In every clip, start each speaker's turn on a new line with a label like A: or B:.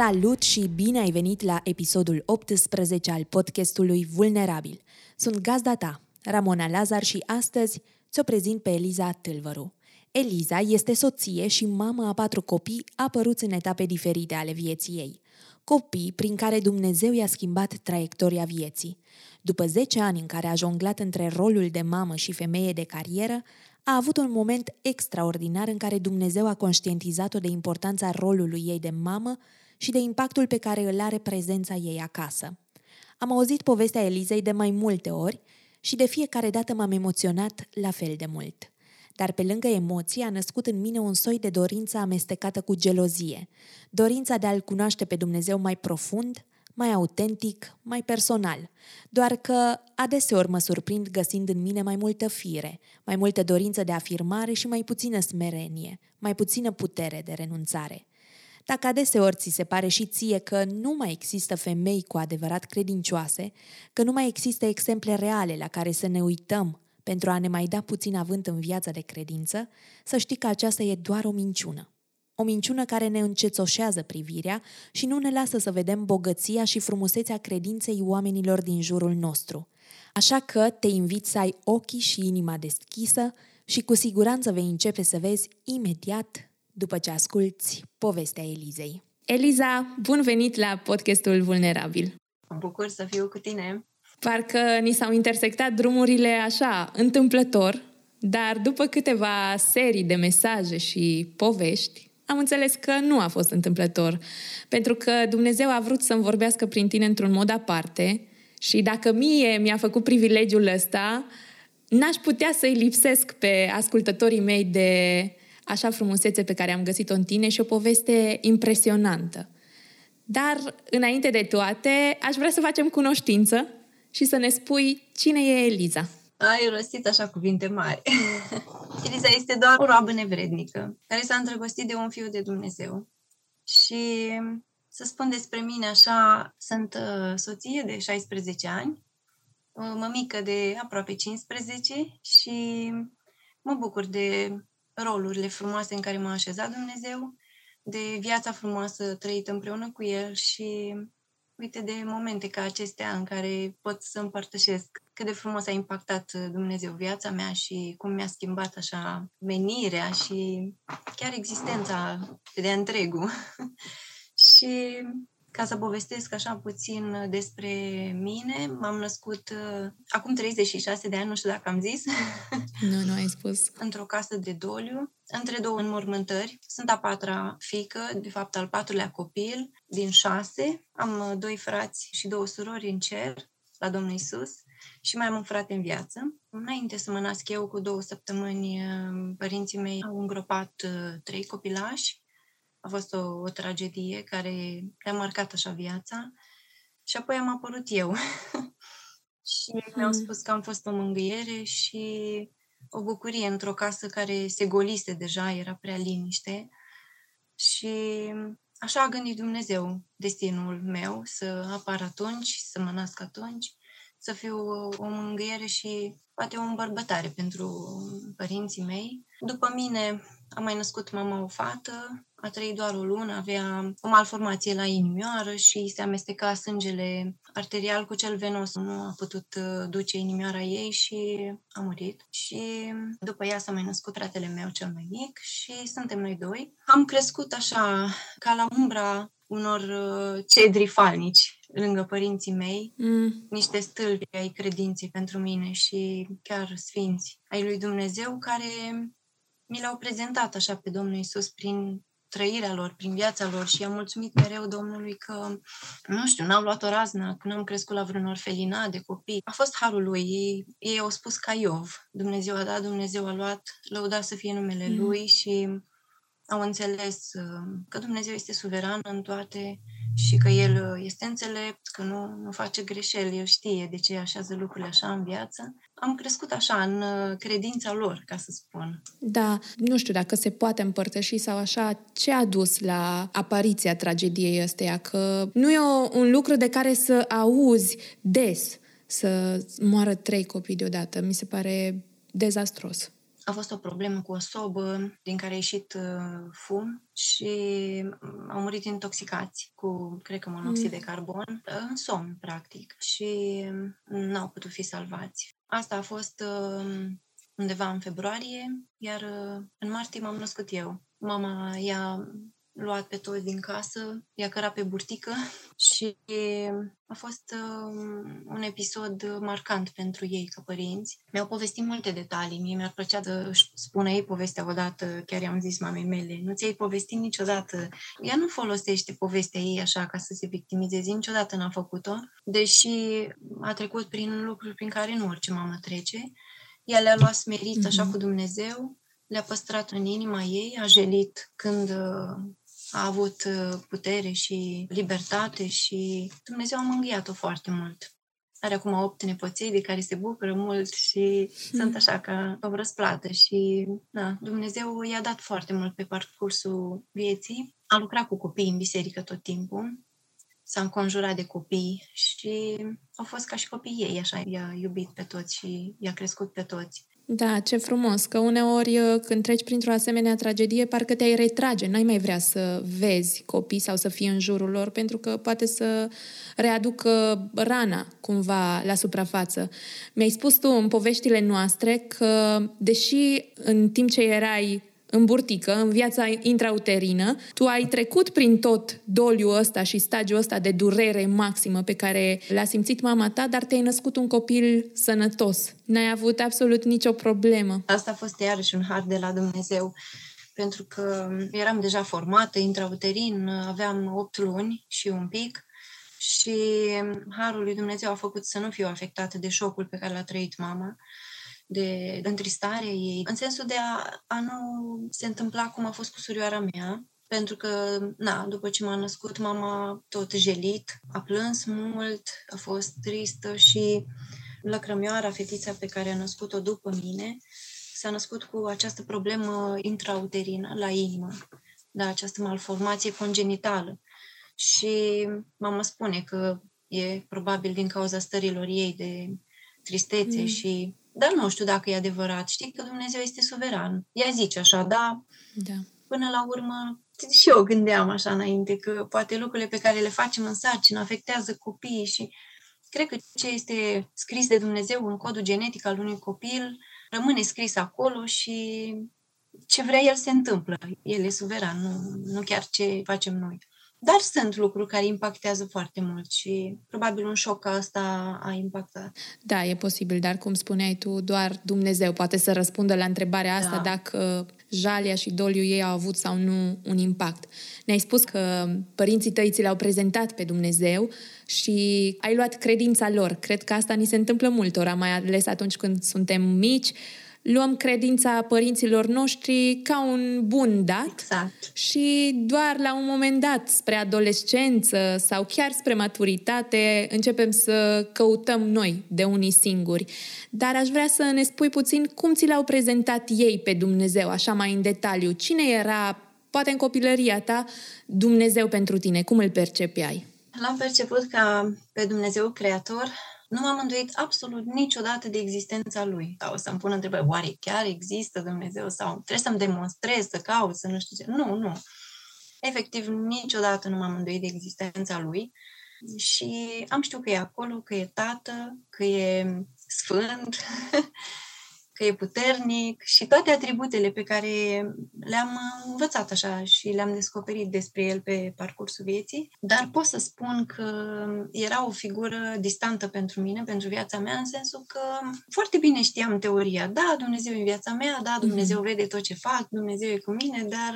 A: Salut și bine ai venit la episodul 18 al podcastului Vulnerabil. Sunt gazda ta, Ramona Lazar și astăzi ți-o prezint pe Eliza Tâlvăru. Eliza este soție și mamă a patru copii apăruți în etape diferite ale vieții ei. Copii prin care Dumnezeu i-a schimbat traiectoria vieții. După 10 ani în care a jonglat între rolul de mamă și femeie de carieră, a avut un moment extraordinar în care Dumnezeu a conștientizat-o de importanța rolului ei de mamă și de impactul pe care îl are prezența ei acasă. Am auzit povestea Elizei de mai multe ori și de fiecare dată m-am emoționat la fel de mult. Dar pe lângă emoții a născut în mine un soi de dorință amestecată cu gelozie, dorința de a-L cunoaște pe Dumnezeu mai profund, mai autentic, mai personal. Doar că adeseori mă surprind găsind în mine mai multă fire, mai multă dorință de afirmare și mai puțină smerenie, mai puțină putere de renunțare. Dacă adeseori ți se pare și ție că nu mai există femei cu adevărat credincioase, că nu mai există exemple reale la care să ne uităm pentru a ne mai da puțin avânt în viața de credință, să știi că aceasta e doar o minciună. O minciună care ne încețoșează privirea și nu ne lasă să vedem bogăția și frumusețea credinței oamenilor din jurul nostru. Așa că te invit să ai ochii și inima deschisă și cu siguranță vei începe să vezi imediat după ce asculți povestea Elizei. Eliza, bun venit la podcastul Vulnerabil!
B: Mă bucur să fiu cu tine!
A: Parcă ni s-au intersectat drumurile așa, întâmplător, dar după câteva serii de mesaje și povești, am înțeles că nu a fost întâmplător, pentru că Dumnezeu a vrut să-mi vorbească prin tine într-un mod aparte și dacă mie mi-a făcut privilegiul ăsta, n-aș putea să-i lipsesc pe ascultătorii mei de așa frumusețe pe care am găsit-o în tine și o poveste impresionantă. Dar, înainte de toate, aș vrea să facem cunoștință și să ne spui cine e Eliza.
B: Ai rostit așa cuvinte mari. Eliza este doar o roabă nevrednică, care s-a îndrăgostit de un fiu de Dumnezeu. Și să spun despre mine așa, sunt uh, soție de 16 ani, mămică de aproape 15 și mă bucur de rolurile frumoase în care m-a așezat Dumnezeu, de viața frumoasă trăită împreună cu El și uite de momente ca acestea în care pot să împărtășesc cât de frumos a impactat Dumnezeu viața mea și cum mi-a schimbat așa menirea și chiar existența de întregul. și ca să povestesc așa puțin despre mine, m-am născut uh, acum 36 de ani, nu știu dacă am zis.
A: Nu, nu ai spus.
B: Într-o casă de doliu, între două înmormântări. Sunt a patra fică, de fapt al patrulea copil, din șase. Am uh, doi frați și două surori în cer, la Domnul Isus și mai am un frate în viață. Înainte să mă nasc eu, cu două săptămâni, uh, părinții mei au îngropat uh, trei copilași a fost o, o tragedie care le-a marcat așa viața. Și apoi am apărut eu. și mm. mi-au spus că am fost o mângâiere și o bucurie într-o casă care se golise deja, era prea liniște. Și așa a gândit Dumnezeu destinul meu să apar atunci, să mă nasc atunci, să fiu o mângâiere și poate o îmbărbătare pentru părinții mei. După mine a mai născut mama o fată, a trăit doar o lună, avea o malformație la inimioară și se amesteca sângele arterial cu cel venos. Nu a putut uh, duce inimioara ei și a murit. Și după ea s-a mai născut fratele meu cel mai mic și suntem noi doi. Am crescut așa, ca la umbra unor uh, cedri falnici lângă părinții mei, mm. niște stâlpi ai credinței pentru mine și chiar sfinți ai lui Dumnezeu care mi l-au prezentat așa pe Domnul Isus prin trăirea lor, prin viața lor și am mulțumit mereu Domnului că, nu știu, n-am luat o raznă, că n-am crescut la vreun orfelinat de copii. A fost harul lui. Ei, ei au spus ca Iov. Dumnezeu a dat, Dumnezeu a luat, lăuda să fie numele mm. lui și au înțeles uh, că Dumnezeu este suveran în toate și că el este înțelept, că nu, nu face greșeli, el știe de ce așează lucrurile așa în viață. Am crescut așa, în credința lor, ca să spun.
A: Da, nu știu dacă se poate împărtăși sau așa, ce a dus la apariția tragediei ăsteia, că nu e o, un lucru de care să auzi des să moară trei copii deodată. Mi se pare dezastros.
B: A fost o problemă cu o sobă din care a ieșit uh, fum și mm, au murit intoxicați cu, cred că, monoxid mm. de carbon, uh, în somn, practic, și mm, nu au putut fi salvați. Asta a fost uh, undeva în februarie, iar în martie m-am născut eu. Mama i-a luat pe toți din casă, i-a cărat pe burtică și a fost uh, un episod marcant pentru ei ca părinți. Mi-au povestit multe detalii, mie mi-ar plăcea să spună ei povestea odată, chiar i-am zis mamei mele, nu ți-ai povestit niciodată. Ea nu folosește povestea ei așa ca să se victimizeze, niciodată n-a făcut-o, deși a trecut prin lucruri prin care nu orice mamă trece. Ea le-a luat smerit așa mhm. cu Dumnezeu, le-a păstrat în inima ei, a gelit când uh, a avut uh, putere și libertate și Dumnezeu a mângâiat-o foarte mult. Are acum opt nepoței de care se bucură mult și hmm. sunt așa ca o răsplată și da, Dumnezeu i-a dat foarte mult pe parcursul vieții. A lucrat cu copii în biserică tot timpul, s-a înconjurat de copii și au fost ca și copiii ei, așa, i-a iubit pe toți și i-a crescut pe toți.
A: Da, ce frumos, că uneori uh, când treci printr-o asemenea tragedie, parcă te-ai retrage, n-ai mai vrea să vezi copii sau să fii în jurul lor, pentru că poate să readucă rana cumva la suprafață. Mi-ai spus tu în poveștile noastre că, deși în timp ce erai în burtică, în viața intrauterină, tu ai trecut prin tot doliul ăsta și stagiul ăsta de durere maximă pe care l-a simțit mama ta, dar te-ai născut un copil sănătos. N-ai avut absolut nicio problemă.
B: Asta a fost iarăși un har de la Dumnezeu pentru că eram deja formată intrauterin, aveam 8 luni și un pic și harul lui Dumnezeu a făcut să nu fiu afectată de șocul pe care l-a trăit mama de întristare ei, în sensul de a, a nu se întâmpla cum a fost cu surioara mea, pentru că, na, după ce m-a născut, mama tot gelit, a plâns mult, a fost tristă și lăcrămioara, fetița pe care a născut-o după mine, s-a născut cu această problemă intrauterină la inimă, da, această malformație congenitală. Și mama spune că e probabil din cauza stărilor ei de tristețe mm. și dar nu știu dacă e adevărat. Știi că Dumnezeu este suveran. Ea zice așa, da?
A: Da.
B: Până la urmă, și eu gândeam așa înainte că poate lucrurile pe care le facem în sarcină afectează copiii și cred că ce este scris de Dumnezeu în codul genetic al unui copil rămâne scris acolo și ce vrea el se întâmplă. El e suveran, nu, nu chiar ce facem noi. Dar sunt lucruri care impactează foarte mult și probabil un șoc ca asta a impactat.
A: Da, e posibil, dar cum spuneai tu, doar Dumnezeu poate să răspundă la întrebarea asta da. dacă jalia și doliul ei au avut sau nu un impact. Ne-ai spus că părinții tăi ți l-au prezentat pe Dumnezeu și ai luat credința lor. Cred că asta ni se întâmplă multora, mai ales atunci când suntem mici, luăm credința părinților noștri ca un bun dat
B: exact.
A: și doar la un moment dat, spre adolescență sau chiar spre maturitate, începem să căutăm noi de unii singuri. Dar aș vrea să ne spui puțin cum ți l-au prezentat ei pe Dumnezeu, așa mai în detaliu. Cine era, poate în copilăria ta, Dumnezeu pentru tine? Cum îl percepeai?
B: L-am perceput ca pe Dumnezeu creator, nu m-am îndoit absolut niciodată de existența lui. Sau să-mi pun întrebări, oare chiar există Dumnezeu? Sau trebuie să-mi demonstrez, să caut, să nu știu ce. Nu, nu. Efectiv, niciodată nu m-am îndoit de existența lui și am știut că e acolo, că e tată, că e sfânt, că e puternic și toate atributele pe care le-am învățat așa și le-am descoperit despre el pe parcursul vieții, dar pot să spun că era o figură distantă pentru mine, pentru viața mea, în sensul că foarte bine știam teoria. Da, Dumnezeu e în viața mea, da, Dumnezeu vede tot ce fac, Dumnezeu e cu mine, dar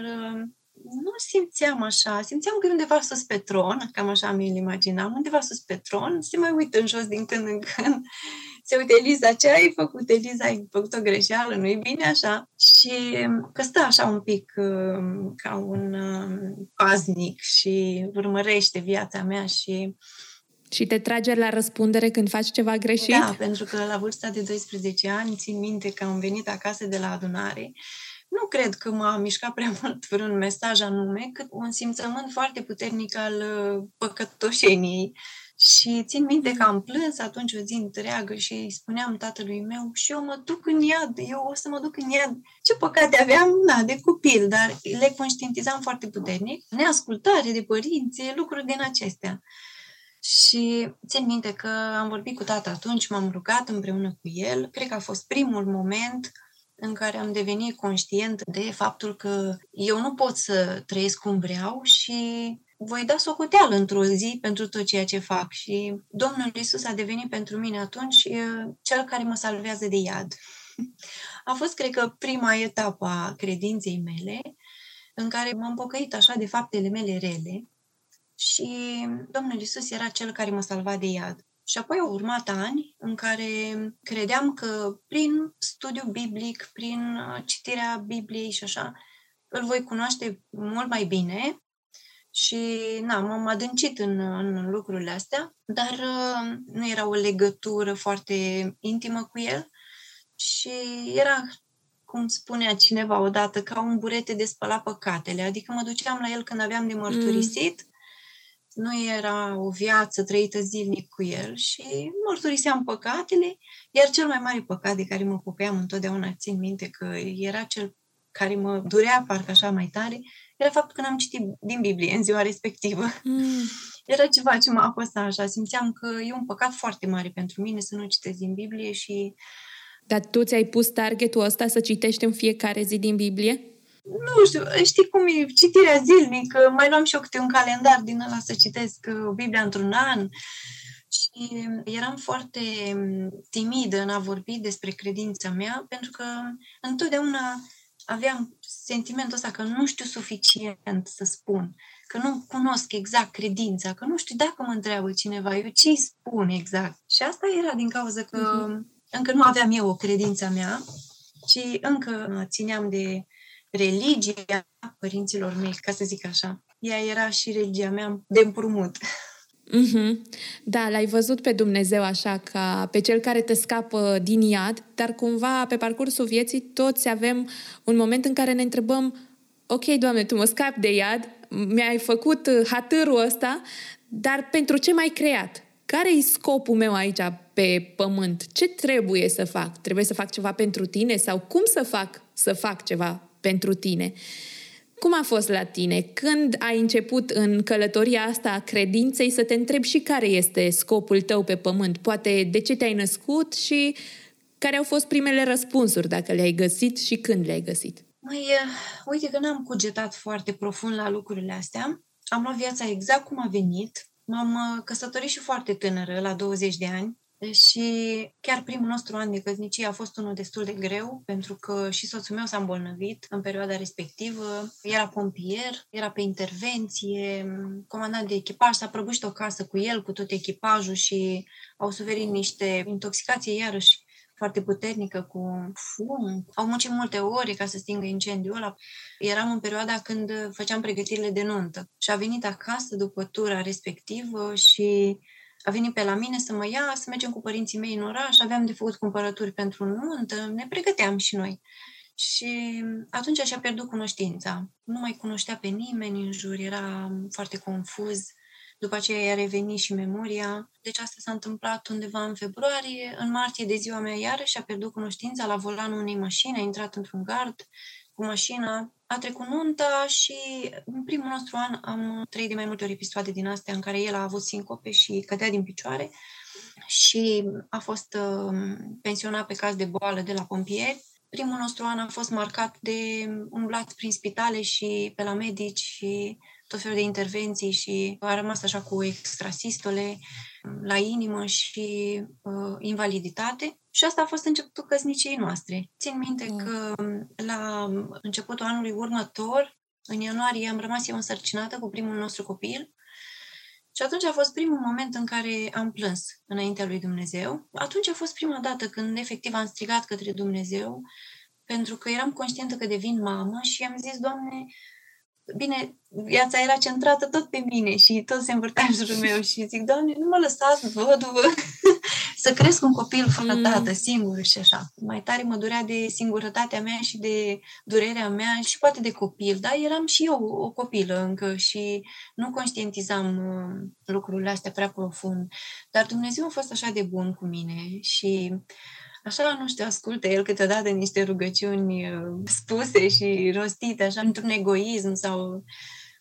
B: nu simțeam așa. Simțeam că undeva sus pe tron, cam așa mi-l imaginam, undeva sus pe tron, se mai uită în jos din când în când se uite, Eliza, ce ai făcut, Eliza? Ai făcut o greșeală, nu-i bine așa? Și că stă așa un pic uh, ca un uh, paznic și urmărește viața mea și
A: și te trage la răspundere când faci ceva greșit?
B: Da, pentru că la vârsta de 12 ani țin minte că am venit acasă de la adunare. Nu cred că m-a mișcat prea mult vreun mesaj anume, cât un simțământ foarte puternic al uh, păcătoșeniei. Și țin minte că am plâns atunci o zi întreagă și îi spuneam tatălui meu și eu mă duc în iad, eu o să mă duc în iad. Ce păcate aveam, na, de copil, dar le conștientizam foarte puternic. Neascultare de părinți, lucruri din acestea. Și țin minte că am vorbit cu tata atunci, m-am rugat împreună cu el. Cred că a fost primul moment în care am devenit conștient de faptul că eu nu pot să trăiesc cum vreau și voi da socoteală într-o zi pentru tot ceea ce fac. Și Domnul Isus a devenit pentru mine atunci cel care mă salvează de iad. A fost, cred că, prima etapă a credinței mele, în care m-am pocăit așa de faptele mele rele și Domnul Isus era cel care mă salva de iad. Și apoi au urmat ani în care credeam că prin studiu biblic, prin citirea Bibliei și așa, îl voi cunoaște mult mai bine și na, m-am adâncit în, în lucrurile astea, dar uh, nu era o legătură foarte intimă cu el și era, cum spunea cineva odată, ca un burete de spăla păcatele. Adică mă duceam la el când aveam de mărturisit, mm. nu era o viață trăită zilnic cu el și mărturiseam păcatele, iar cel mai mare păcat de care mă pocăiam întotdeauna, țin minte că era cel care mă durea parcă așa mai tare, era faptul că n-am citit din Biblie în ziua respectivă. Mm. Era ceva ce m-a apăsat așa. Simțeam că e un păcat foarte mare pentru mine să nu citesc din Biblie și...
A: Dar tu ți-ai pus targetul ăsta să citești în fiecare zi din Biblie?
B: Nu știu, știi cum e citirea zilnică, mai luam și eu câte un calendar din ăla să citesc uh, Biblia într-un an și eram foarte mm, timidă în a vorbi despre credința mea, pentru că întotdeauna aveam sentimentul ăsta că nu știu suficient să spun, că nu cunosc exact credința, că nu știu dacă mă întreabă cineva, eu ce spun exact. Și asta era din cauza că uh-huh. încă nu aveam eu o credință mea, ci încă țineam de religia părinților mei, ca să zic așa. Ea era și religia mea de împrumut.
A: Mm-hmm. Da, l-ai văzut pe Dumnezeu așa ca pe cel care te scapă din iad, dar cumva pe parcursul vieții toți avem un moment în care ne întrebăm ok, Doamne, Tu mă scapi de iad, mi-ai făcut uh, hatârul ăsta, dar pentru ce m-ai creat? Care e scopul meu aici pe pământ? Ce trebuie să fac? Trebuie să fac ceva pentru tine sau cum să fac să fac ceva pentru tine? Uh, cum a fost la tine? Când ai început în călătoria asta a credinței să te întrebi și care este scopul tău pe pământ? Poate de ce te-ai născut și care au fost primele răspunsuri, dacă le-ai găsit și când le-ai găsit?
B: Măi, uite că n-am cugetat foarte profund la lucrurile astea. Am luat viața exact cum a venit. M-am uh, căsătorit și foarte tânără, la 20 de ani. Și chiar primul nostru an de căsnicie a fost unul destul de greu, pentru că și soțul meu s-a îmbolnăvit în perioada respectivă. Era pompier, era pe intervenție, comandant de echipaj, s-a prăbușit o casă cu el, cu tot echipajul și au suferit niște intoxicații iarăși foarte puternică cu fum. Au muncit multe ore ca să stingă incendiul ăla. Eram în perioada când făceam pregătirile de nuntă și a venit acasă după tura respectivă și a venit pe la mine să mă ia, să mergem cu părinții mei în oraș, aveam de făcut cumpărături pentru nuntă, ne pregăteam și noi. Și atunci și-a pierdut cunoștința. Nu mai cunoștea pe nimeni în jur, era foarte confuz. După aceea i-a revenit și memoria. Deci asta s-a întâmplat undeva în februarie. În martie de ziua mea iarăși a pierdut cunoștința la volanul unei mașini, a intrat într-un gard cu mașina, a trecut nunta și în primul nostru an am trăit de mai multe ori episoade din astea în care el a avut sincope și cădea din picioare și a fost uh, pensionat pe caz de boală de la pompieri. Primul nostru an a fost marcat de umblat prin spitale și pe la medici și tot felul de intervenții și a rămas așa cu extrasistole la inimă și uh, invaliditate. Și asta a fost începutul căsniciei noastre. Țin minte mm. că la începutul anului următor, în ianuarie, am rămas eu însărcinată cu primul nostru copil Și atunci a fost primul moment în care am plâns înaintea lui Dumnezeu. Atunci a fost prima dată când efectiv am strigat către Dumnezeu, pentru că eram conștientă că devin mamă și am zis, Doamne, bine, viața era centrată tot pe mine și tot se învârtea în jurul meu și zic, Doamne, nu mă lăsați văduvă să cresc un copil fără mm. tată, singur și așa. Mai tare mă durea de singurătatea mea și de durerea mea și poate de copil, dar eram și eu o copilă încă și nu conștientizam uh, lucrurile astea prea profund. Dar Dumnezeu a fost așa de bun cu mine și așa, nu știu, ascultă el câteodată niște rugăciuni uh, spuse și rostite, așa, într-un egoism sau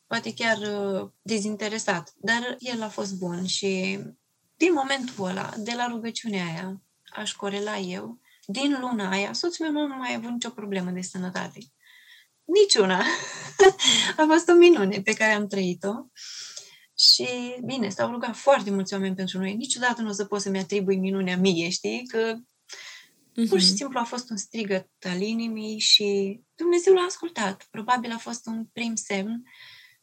B: poate chiar uh, dezinteresat. Dar el a fost bun și din momentul ăla, de la rugăciunea aia, aș corela eu, din luna aia, soțul meu nu mai a avut nicio problemă de sănătate. Niciuna. a fost o minune pe care am trăit-o. Și, bine, s-au rugat foarte mulți oameni pentru noi. Niciodată nu o să pot să-mi atribui minunea mie, știi? Că Uh-huh. Pur și mhm. simplu a fost un strigăt al inimii și Dumnezeu l-a ascultat. Probabil a fost un prim semn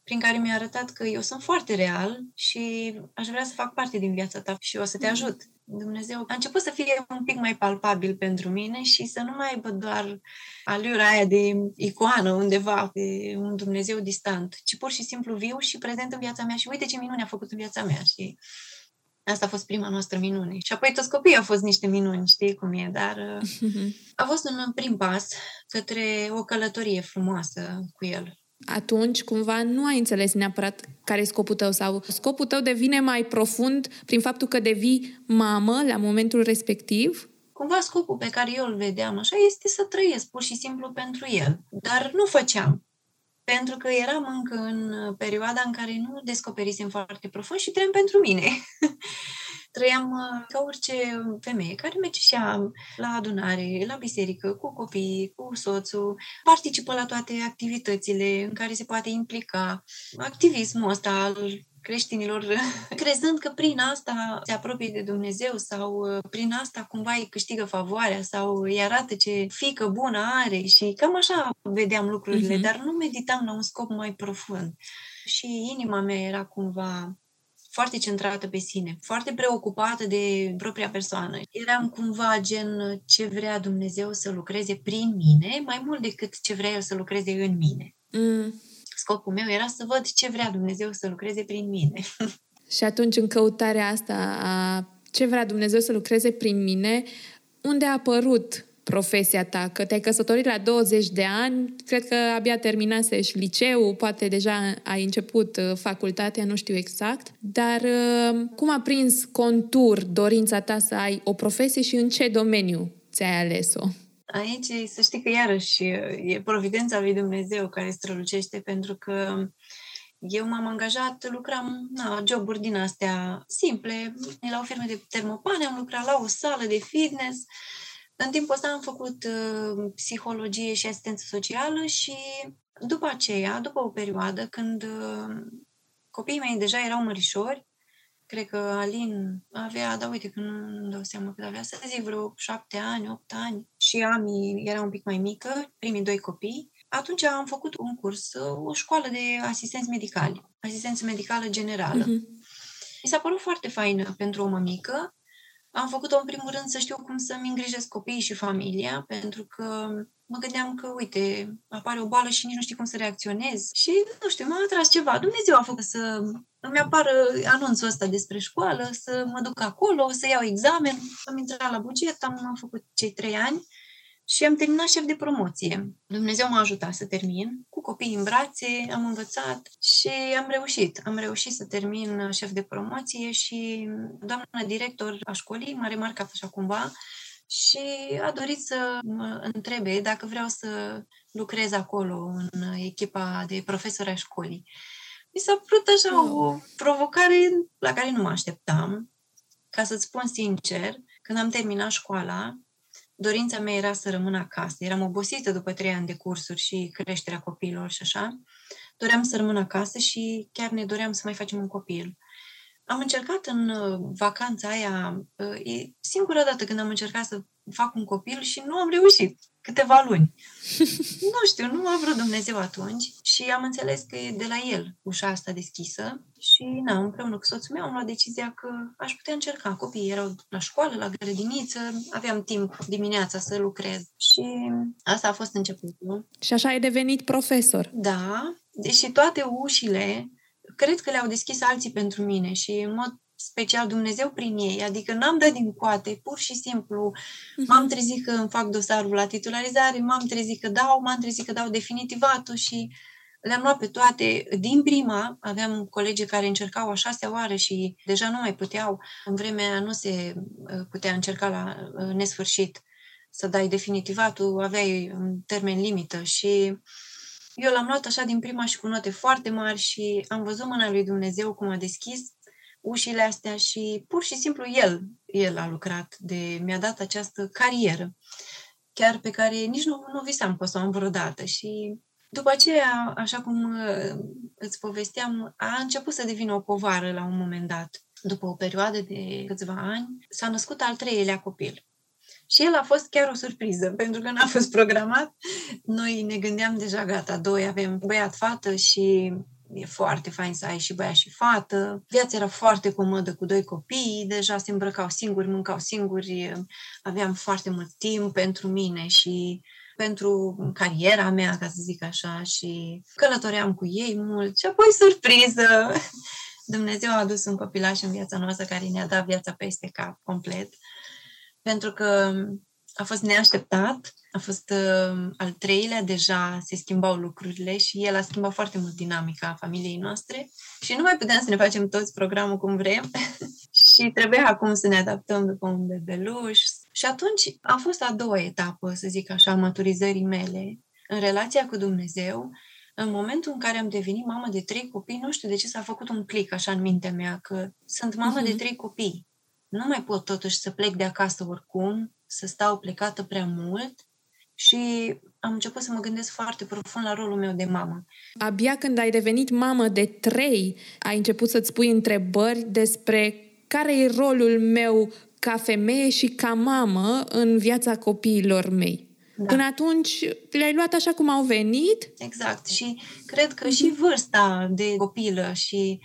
B: prin care mi-a arătat că eu sunt foarte real și aș vrea să fac parte din viața ta și o să te mhm. ajut. Dumnezeu a început să fie un pic mai palpabil pentru mine și să nu mai aibă doar aliura aia de icoană undeva, de un Dumnezeu distant, ci pur și simplu viu și prezent în viața mea și uite ce minune a făcut în viața mea și Asta a fost prima noastră minune. Și apoi toți copiii au fost niște minuni, știi cum e, dar uh, a fost un prim pas către o călătorie frumoasă cu el.
A: Atunci, cumva, nu ai înțeles neapărat care e scopul tău sau scopul tău devine mai profund prin faptul că devii mamă la momentul respectiv?
B: Cumva scopul pe care eu îl vedeam așa este să trăiesc pur și simplu pentru el. Dar nu făceam pentru că eram încă în perioada în care nu descoperisem foarte profund și trăiam pentru mine. Trăiam uh, ca orice femeie care merge și la adunare, la biserică, cu copii, cu soțul, participă la toate activitățile în care se poate implica. Activismul ăsta al creștinilor, crezând că prin asta se apropie de Dumnezeu sau uh, prin asta cumva îi câștigă favoarea sau îi arată ce fică bună are și cam așa vedeam lucrurile, uh-huh. dar nu meditam la un scop mai profund. Și inima mea era cumva foarte centrată pe sine, foarte preocupată de propria persoană. Eram cumva gen ce vrea Dumnezeu să lucreze prin mine, mai mult decât ce vrea El să lucreze în mine. Mm scopul meu era să văd ce vrea Dumnezeu să lucreze prin mine.
A: Și atunci, în căutarea asta a ce vrea Dumnezeu să lucreze prin mine, unde a apărut profesia ta? Că te-ai căsătorit la 20 de ani, cred că abia terminasești liceu, poate deja ai început uh, facultatea, nu știu exact, dar uh, cum a prins contur dorința ta să ai o profesie și în ce domeniu ți-ai ales-o?
B: Aici să știi că iarăși e providența lui Dumnezeu care strălucește pentru că eu m-am angajat, lucram na, joburi din astea simple, la o firmă de termopane, am lucrat la o sală de fitness. În timpul ăsta am făcut uh, psihologie și asistență socială și după aceea, după o perioadă, când uh, copiii mei deja erau mărișori, cred că Alin avea, da uite că nu îmi dau seama cât avea, să zic vreo șapte ani, opt ani și Ami era un pic mai mică, primii doi copii. Atunci am făcut un curs, o școală de asistenți medicali, asistență medicală generală. Uh-huh. Mi s-a părut foarte faină pentru o mămică. Am făcut-o în primul rând să știu cum să-mi îngrijesc copiii și familia, pentru că mă gândeam că, uite, apare o boală și nici nu știu cum să reacționez. Și, nu știu, m-a atras ceva. Dumnezeu a făcut să îmi apară anunțul ăsta despre școală, să mă duc acolo, să iau examen. Am intrat la buget, am, am făcut cei trei ani și am terminat șef de promoție. Dumnezeu m-a ajutat să termin. Cu copii în brațe, am învățat și am reușit. Am reușit să termin șef de promoție și doamna director a școlii m-a remarcat așa cumva și a dorit să mă întrebe dacă vreau să lucrez acolo, în echipa de profesori a școlii. Mi s-a părut așa o provocare la care nu mă așteptam. Ca să-ți spun sincer, când am terminat școala, dorința mea era să rămân acasă. Eram obosită după trei ani de cursuri și creșterea copiilor și așa. Doream să rămân acasă și chiar ne doream să mai facem un copil. Am încercat în uh, vacanța aia, uh, e singura dată când am încercat să fac un copil și nu am reușit câteva luni. nu știu, nu a vrut Dumnezeu atunci și Și am înțeles că e de la el ușa asta deschisă și, na, împreună cu soțul meu am luat decizia că aș putea încerca. Copiii erau la școală, la grădiniță, aveam timp dimineața să lucrez și asta a fost începutul.
A: Și așa ai devenit profesor.
B: Da, deși toate ușile cred că le-au deschis alții pentru mine și în mod special Dumnezeu prin ei, adică n-am dat din coate, pur și simplu uh-huh. m-am trezit că îmi fac dosarul la titularizare, m-am trezit că dau, m-am trezit că dau definitivatul și le-am luat pe toate. Din prima aveam colegi care încercau a șasea oară și deja nu mai puteau. În vremea nu se uh, putea încerca la uh, nesfârșit să dai definitivatul, aveai un termen limită și eu l-am luat așa din prima și cu note foarte mari și am văzut mâna lui Dumnezeu cum a deschis ușile astea și pur și simplu el, el a lucrat, de, mi-a dat această carieră, chiar pe care nici nu, nu visam că o să o am vreodată și după aceea, așa cum uh, îți povesteam, a început să devină o povară la un moment dat. După o perioadă de câțiva ani, s-a născut al treilea copil. Și el a fost chiar o surpriză, pentru că n-a fost programat. Noi ne gândeam deja, gata, doi avem băiat-fată și e foarte fain să ai și băiat și fată. Viața era foarte comodă cu doi copii, deja se îmbrăcau singuri, mâncau singuri, aveam foarte mult timp pentru mine și pentru cariera mea, ca să zic așa, și călătoream cu ei mult și apoi surpriză! Dumnezeu a adus un copilaș în viața noastră care ne-a dat viața peste cap complet, pentru că a fost neașteptat, a fost uh, al treilea, deja se schimbau lucrurile și el a schimbat foarte mult dinamica familiei noastre și nu mai puteam să ne facem toți programul cum vrem și trebuia acum să ne adaptăm după un bebeluș. Și atunci a fost a doua etapă, să zic așa, maturizării mele în relația cu Dumnezeu, în momentul în care am devenit mamă de trei copii, nu știu de ce s-a făcut un click așa în mintea mea, că sunt mamă uh-huh. de mhm. trei copii. Nu mai pot totuși să plec de acasă oricum, să stau plecată prea mult și am început să mă gândesc foarte profund la rolul meu de mamă.
A: Abia când ai devenit mamă de trei, ai început să-ți pui întrebări despre care e rolul meu ca femeie și ca mamă în viața copiilor mei. Da. Până atunci le-ai luat așa cum au venit?
B: Exact. Și cred că și vârsta de copilă și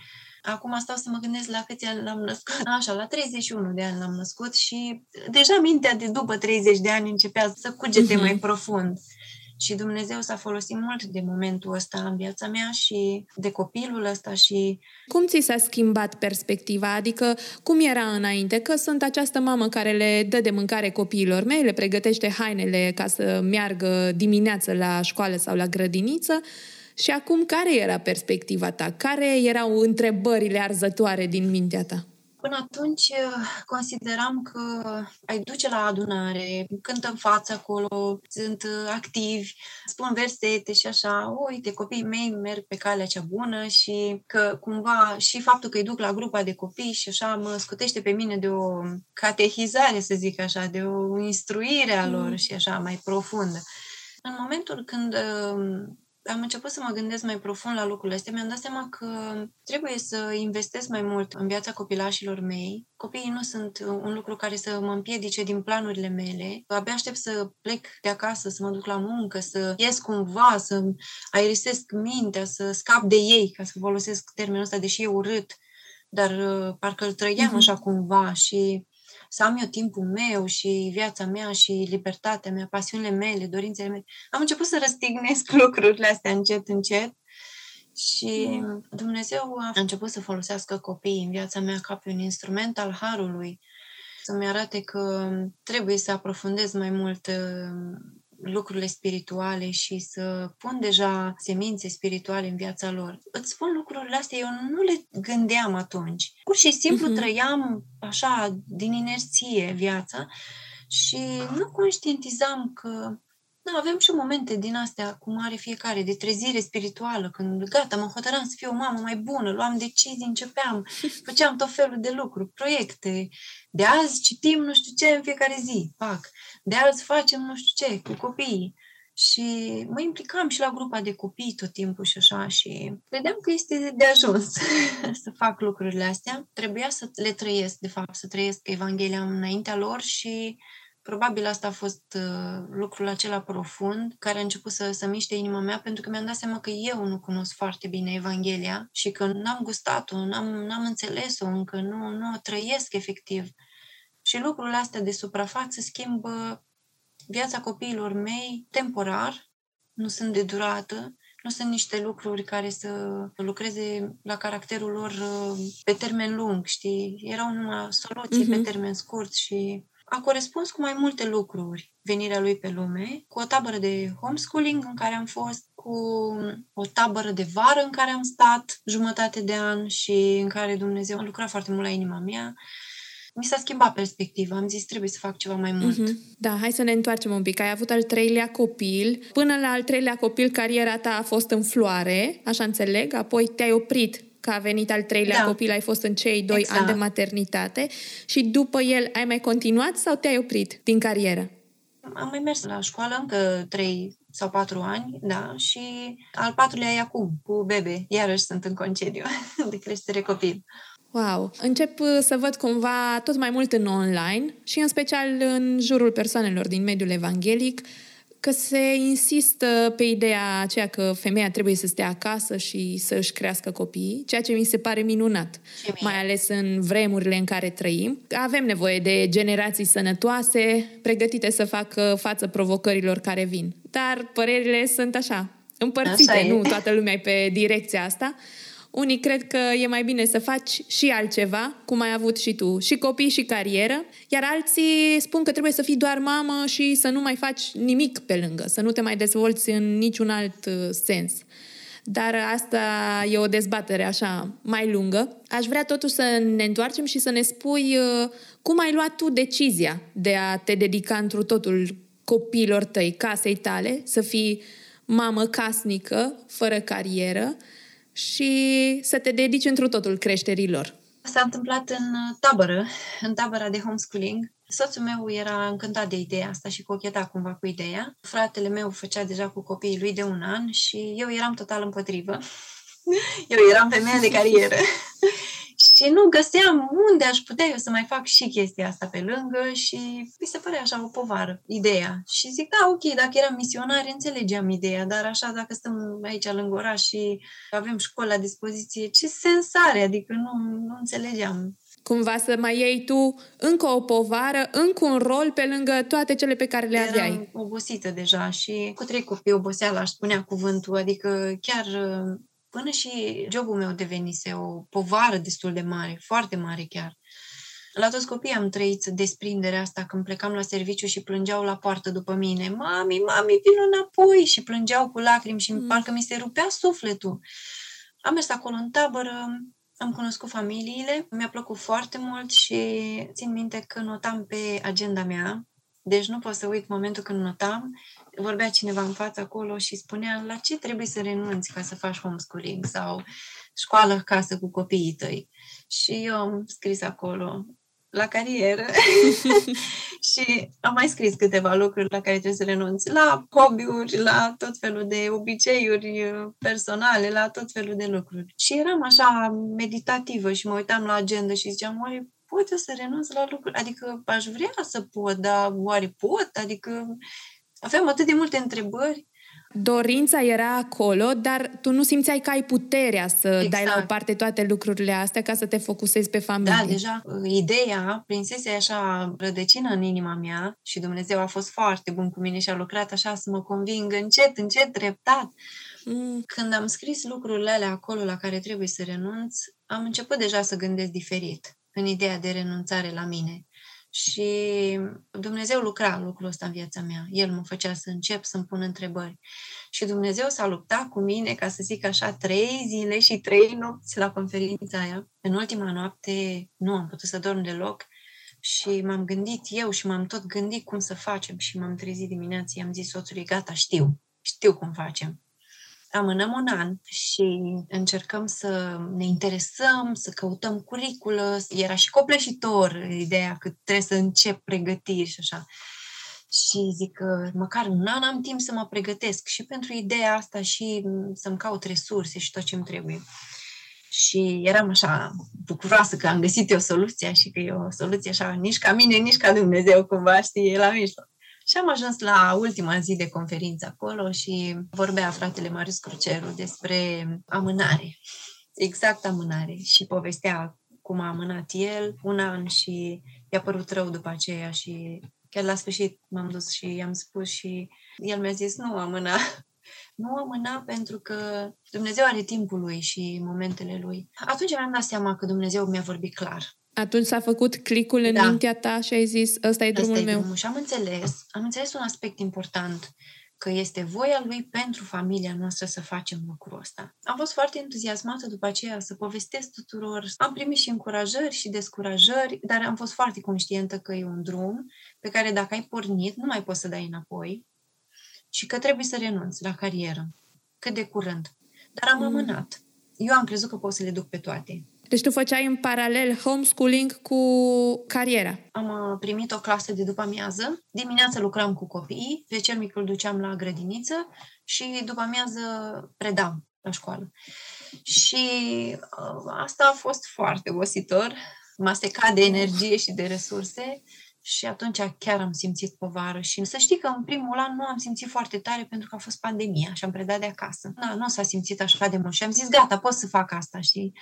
B: Acum stau să mă gândesc la câți ani l-am născut. Așa, la 31 de ani l-am născut și deja mintea de după 30 de ani începea să cugete uh-huh. mai profund. Și Dumnezeu s-a folosit mult de momentul ăsta în viața mea și de copilul ăsta și...
A: Cum ți s-a schimbat perspectiva? Adică cum era înainte? Că sunt această mamă care le dă de mâncare copiilor mei, le pregătește hainele ca să meargă dimineață la școală sau la grădiniță și acum, care era perspectiva ta? Care erau întrebările arzătoare din mintea ta?
B: Până atunci uh, consideram că ai duce la adunare, cântă în față acolo, sunt uh, activi, spun versete și așa, uite, copiii mei merg pe calea cea bună și că cumva și faptul că îi duc la grupa de copii și așa mă scutește pe mine de o catehizare, să zic așa, de o instruire a lor mm. și așa mai profundă. În momentul când uh, am început să mă gândesc mai profund la lucrurile astea, mi-am dat seama că trebuie să investesc mai mult în viața copilașilor mei. Copiii nu sunt un lucru care să mă împiedice din planurile mele. Abia aștept să plec de acasă, să mă duc la muncă, să ies cumva, să aerisesc mintea, să scap de ei, ca să folosesc termenul ăsta, deși e urât, dar uh, parcă îl trăiam uh-huh. așa cumva și să am eu timpul meu și viața mea și libertatea mea, pasiunile mele, dorințele mele. Am început să răstignesc lucrurile astea încet, încet și Dumnezeu a început să folosească copiii în viața mea ca pe un instrument al harului, să-mi arate că trebuie să aprofundez mai mult lucrurile spirituale și să pun deja semințe spirituale în viața lor. Îți spun lucrurile astea, eu nu le gândeam atunci. Pur și simplu uh-huh. trăiam așa, din inerție viața și nu conștientizam că da, avem și momente din astea, cum are fiecare, de trezire spirituală, când gata, mă hotăram să fiu o mamă mai bună, luam decizii, începeam, făceam tot felul de lucruri, proiecte. De azi citim nu știu ce în fiecare zi, fac. De azi facem nu știu ce cu copiii. Și mă implicam și la grupa de copii tot timpul și așa și credeam că este de ajuns să fac lucrurile astea. Trebuia să le trăiesc, de fapt, să trăiesc Evanghelia înaintea lor și Probabil asta a fost uh, lucrul acela profund care a început să, să miște inima mea pentru că mi-am dat seama că eu nu cunosc foarte bine Evanghelia și că n-am gustat-o, n-am, n-am înțeles-o încă, nu, nu o trăiesc efectiv. Și lucrurile astea de suprafață schimbă viața copiilor mei temporar, nu sunt de durată, nu sunt niște lucruri care să lucreze la caracterul lor uh, pe termen lung, știi? Erau numai soluții uh-huh. pe mhm. termen scurt și a corespuns cu mai multe lucruri venirea lui pe lume, cu o tabără de homeschooling în care am fost, cu o tabără de vară în care am stat jumătate de an și în care Dumnezeu a lucrat foarte mult la inima mea mi s-a schimbat perspectiva. Am zis, trebuie să fac ceva mai mult. Mm-hmm.
A: Da, hai să ne întoarcem un pic. Ai avut al treilea copil. Până la al treilea copil, cariera ta a fost în floare, așa înțeleg, apoi te-ai oprit că a venit al treilea da. copil, ai fost în cei doi exact. ani de maternitate și după el ai mai continuat sau te-ai oprit din carieră?
B: Am mai mers la școală încă trei sau patru ani, da, și al patrulea e acum, cu bebe. Iarăși sunt în concediu de creștere copil.
A: Wow! Încep uh, să văd cumva tot mai mult în online și în special în jurul persoanelor din mediul evanghelic că se insistă pe ideea aceea că femeia trebuie să stea acasă și să își crească copiii, ceea ce mi se pare minunat, mai ales în vremurile în care trăim. Avem nevoie de generații sănătoase, pregătite să facă față provocărilor care vin. Dar părerile sunt așa, împărțite, așa nu toată lumea e pe direcția asta. Unii cred că e mai bine să faci și altceva, cum ai avut și tu, și copii și carieră, iar alții spun că trebuie să fii doar mamă și să nu mai faci nimic pe lângă, să nu te mai dezvolți în niciun alt uh, sens. Dar asta e o dezbatere așa mai lungă. Aș vrea totuși să ne întoarcem și să ne spui uh, cum ai luat tu decizia de a te dedica întru totul copiilor tăi, casei tale, să fii mamă casnică, fără carieră, și să te dedici întru totul creșterilor.
B: S-a întâmplat în tabără, în tabăra de homeschooling. Soțul meu era încântat de ideea asta și cocheta cumva cu ideea. Fratele meu făcea deja cu copiii lui de un an și eu eram total împotrivă. Eu eram femeia de carieră și nu găseam unde aș putea eu să mai fac și chestia asta pe lângă și mi se părea așa o povară, ideea. Și zic, da, ok, dacă eram misionar, înțelegeam ideea, dar așa, dacă stăm aici lângă oraș și avem școală la dispoziție, ce sens are? Adică nu, nu înțelegeam
A: cumva să mai iei tu încă o povară, încă un rol pe lângă toate cele pe care le
B: Eram
A: aveai.
B: obosită deja și cu trei copii oboseala, aș spunea cuvântul, adică chiar până și jobul meu devenise o povară destul de mare, foarte mare chiar. La toți copiii am trăit desprinderea asta când plecam la serviciu și plângeau la poartă după mine. Mami, mami, vin înapoi! Și plângeau cu lacrimi și mm. parcă mi se rupea sufletul. Am mers acolo în tabără, am cunoscut familiile, mi-a plăcut foarte mult și țin minte că notam pe agenda mea, deci nu pot să uit momentul când notam vorbea cineva în față acolo și spunea la ce trebuie să renunți ca să faci homeschooling sau școală casă cu copiii tăi. Și eu am scris acolo la carieră și am mai scris câteva lucruri la care trebuie să renunți, la hobby-uri, la tot felul de obiceiuri personale, la tot felul de lucruri. Și eram așa meditativă și mă uitam la agenda și ziceam, oare pot eu să renunț la lucruri? Adică aș vrea să pot, dar oare pot? Adică Aveam atât de multe întrebări.
A: Dorința era acolo, dar tu nu simțeai că ai puterea să exact. dai la o parte toate lucrurile astea ca să te focusezi pe familie.
B: Da, deja ideea prinsese așa rădăcină în inima mea și Dumnezeu a fost foarte bun cu mine și a lucrat așa să mă convingă încet, încet, treptat. Mm. Când am scris lucrurile alea acolo la care trebuie să renunț, am început deja să gândesc diferit în ideea de renunțare la mine. Și Dumnezeu lucra lucrul ăsta în viața mea. El mă făcea să încep să-mi pun întrebări. Și Dumnezeu s-a luptat cu mine, ca să zic așa, trei zile și trei nopți la conferința aia. În ultima noapte nu am putut să dorm deloc și m-am gândit eu și m-am tot gândit cum să facem și m-am trezit dimineața și am zis soțului, gata, știu, știu cum facem amânăm un an și încercăm să ne interesăm, să căutăm curiculă. Era și copleșitor ideea că trebuie să încep pregătiri și așa. Și zic că măcar un an am timp să mă pregătesc și pentru ideea asta și să-mi caut resurse și tot ce îmi trebuie. Și eram așa bucuroasă că am găsit eu soluția și că e o soluție așa, nici ca mine, nici ca Dumnezeu, cumva, știi, e la mijloc. Și am ajuns la ultima zi de conferință acolo și vorbea fratele Marius Cruceru despre amânare. Exact amânare. Și povestea cum a amânat el un an și i-a părut rău după aceea și chiar la sfârșit m-am dus și i-am spus și el mi-a zis nu amâna, nu amâna pentru că Dumnezeu are timpul lui și momentele lui. Atunci mi-am dat seama că Dumnezeu mi-a vorbit clar.
A: Atunci s-a făcut clicul în da. mintea ta și ai zis, ăsta e drumul Asta meu. Drumul.
B: Și am înțeles, am înțeles un aspect important că este voia lui pentru familia noastră să facem lucrul ăsta. Am fost foarte entuziasmată după aceea să povestesc tuturor. Am primit și încurajări și descurajări, dar am fost foarte conștientă că e un drum pe care dacă ai pornit, nu mai poți să dai înapoi și că trebuie să renunți la carieră cât de curând. Dar am mm. amânat. Eu am crezut că pot să le duc pe toate.
A: Deci tu făceai în paralel homeschooling cu cariera.
B: Am uh, primit o clasă de după amiază. Dimineața lucram cu copiii, pe cel mic îl duceam la grădiniță și după amiază predam la școală. Și uh, asta a fost foarte obositor. M-a secat de energie și de resurse și atunci chiar am simțit povară și să știi că în primul an nu am simțit foarte tare pentru că a fost pandemia și am predat de acasă. Da, nu s-a simțit așa de mult și am zis gata, pot să fac asta, știi?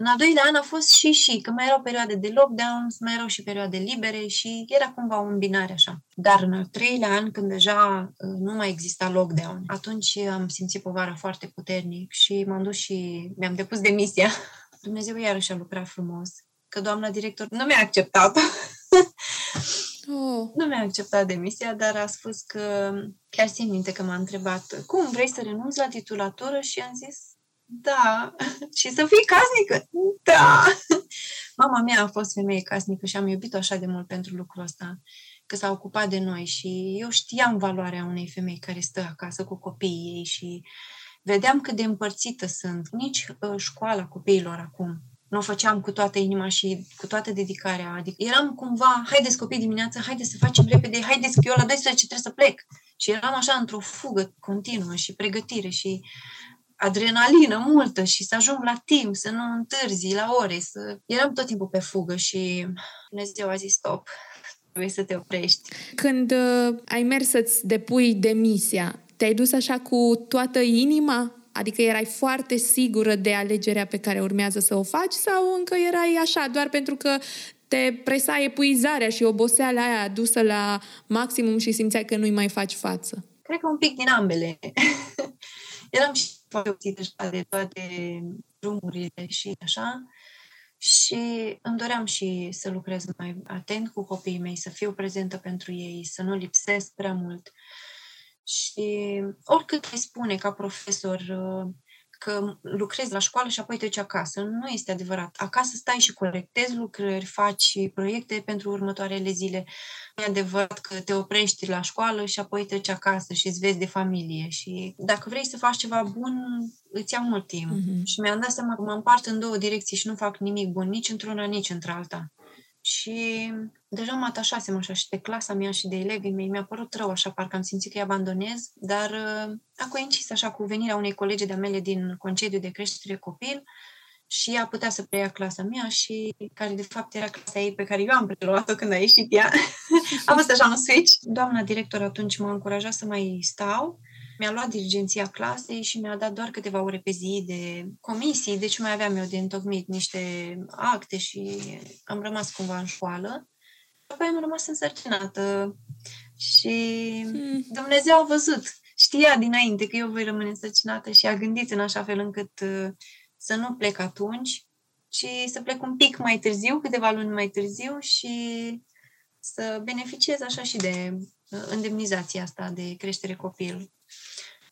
B: În al doilea an a fost și și, că mai erau perioade de lockdown, mai erau și perioade libere și era cumva un binare așa. Dar în al treilea an, când deja uh, nu mai exista lockdown, atunci am simțit povara foarte puternic și m-am dus și mi-am depus demisia. Dumnezeu iarăși a lucrat frumos, că doamna director nu mi-a acceptat. Oh. Nu mi-a acceptat demisia, dar a spus că, chiar țin minte că m-a întrebat, cum vrei să renunți la titulatură? Și am zis, da. Și să fii casnică? Da. Mama mea a fost femeie casnică și am iubit-o așa de mult pentru lucrul ăsta, că s-a ocupat de noi și eu știam valoarea unei femei care stă acasă cu copiii ei și vedeam cât de împărțită sunt. Nici uh, școala copiilor acum nu o făceam cu toată inima și cu toată dedicarea. Adică eram cumva, haideți copii dimineața, haideți să facem repede, haideți că eu la 12 trebuie să plec. Și eram așa într-o fugă continuă și pregătire și adrenalină multă și să ajung la timp, să nu întârzi la ore, să... Eram tot timpul pe fugă și Dumnezeu a zis stop, trebuie să te oprești.
A: Când uh, ai mers să-ți depui demisia, te-ai dus așa cu toată inima? Adică erai foarte sigură de alegerea pe care urmează să o faci sau încă erai așa, doar pentru că te presa epuizarea și oboseala aia adusă la maximum și simțeai că nu-i mai faci față?
B: Cred că un pic din ambele. Eram și foarte obțită de toate drumurile și așa. Și îmi doream și să lucrez mai atent cu copiii mei, să fiu prezentă pentru ei, să nu lipsesc prea mult. Și oricât îi spune ca profesor că lucrezi la școală și apoi treci acasă. Nu este adevărat. Acasă stai și colectezi lucrări, faci proiecte pentru următoarele zile. Nu e adevărat că te oprești la școală și apoi treci acasă și îți vezi de familie. Și dacă vrei să faci ceva bun, îți ia mult timp. Mm-hmm. Și mi-am dat seama că mă împart în două direcții și nu fac nimic bun, nici într-una, nici într-alta. Și deja mă atașasem așa și de clasa mea și de elevii mei. Mi-a părut rău așa, parcă am simțit că îi abandonez, dar uh, a coincis așa cu venirea unei colege de-a mele din concediu de creștere copil și ea putea să preia clasa mea și care de fapt era clasa ei pe care eu am preluat-o când a ieșit ea. a fost așa un switch. Doamna director atunci m-a încurajat să mai stau mi-a luat dirigenția clasei și mi-a dat doar câteva ore pe zi de comisii, deci mai aveam eu de întocmit niște acte și am rămas cumva în școală. Apoi am rămas însărcinată și hmm. Dumnezeu a văzut, știa dinainte că eu voi rămâne însărcinată și a gândit în așa fel încât uh, să nu plec atunci, ci să plec un pic mai târziu, câteva luni mai târziu și să beneficiez așa și de uh, indemnizația asta de creștere copil.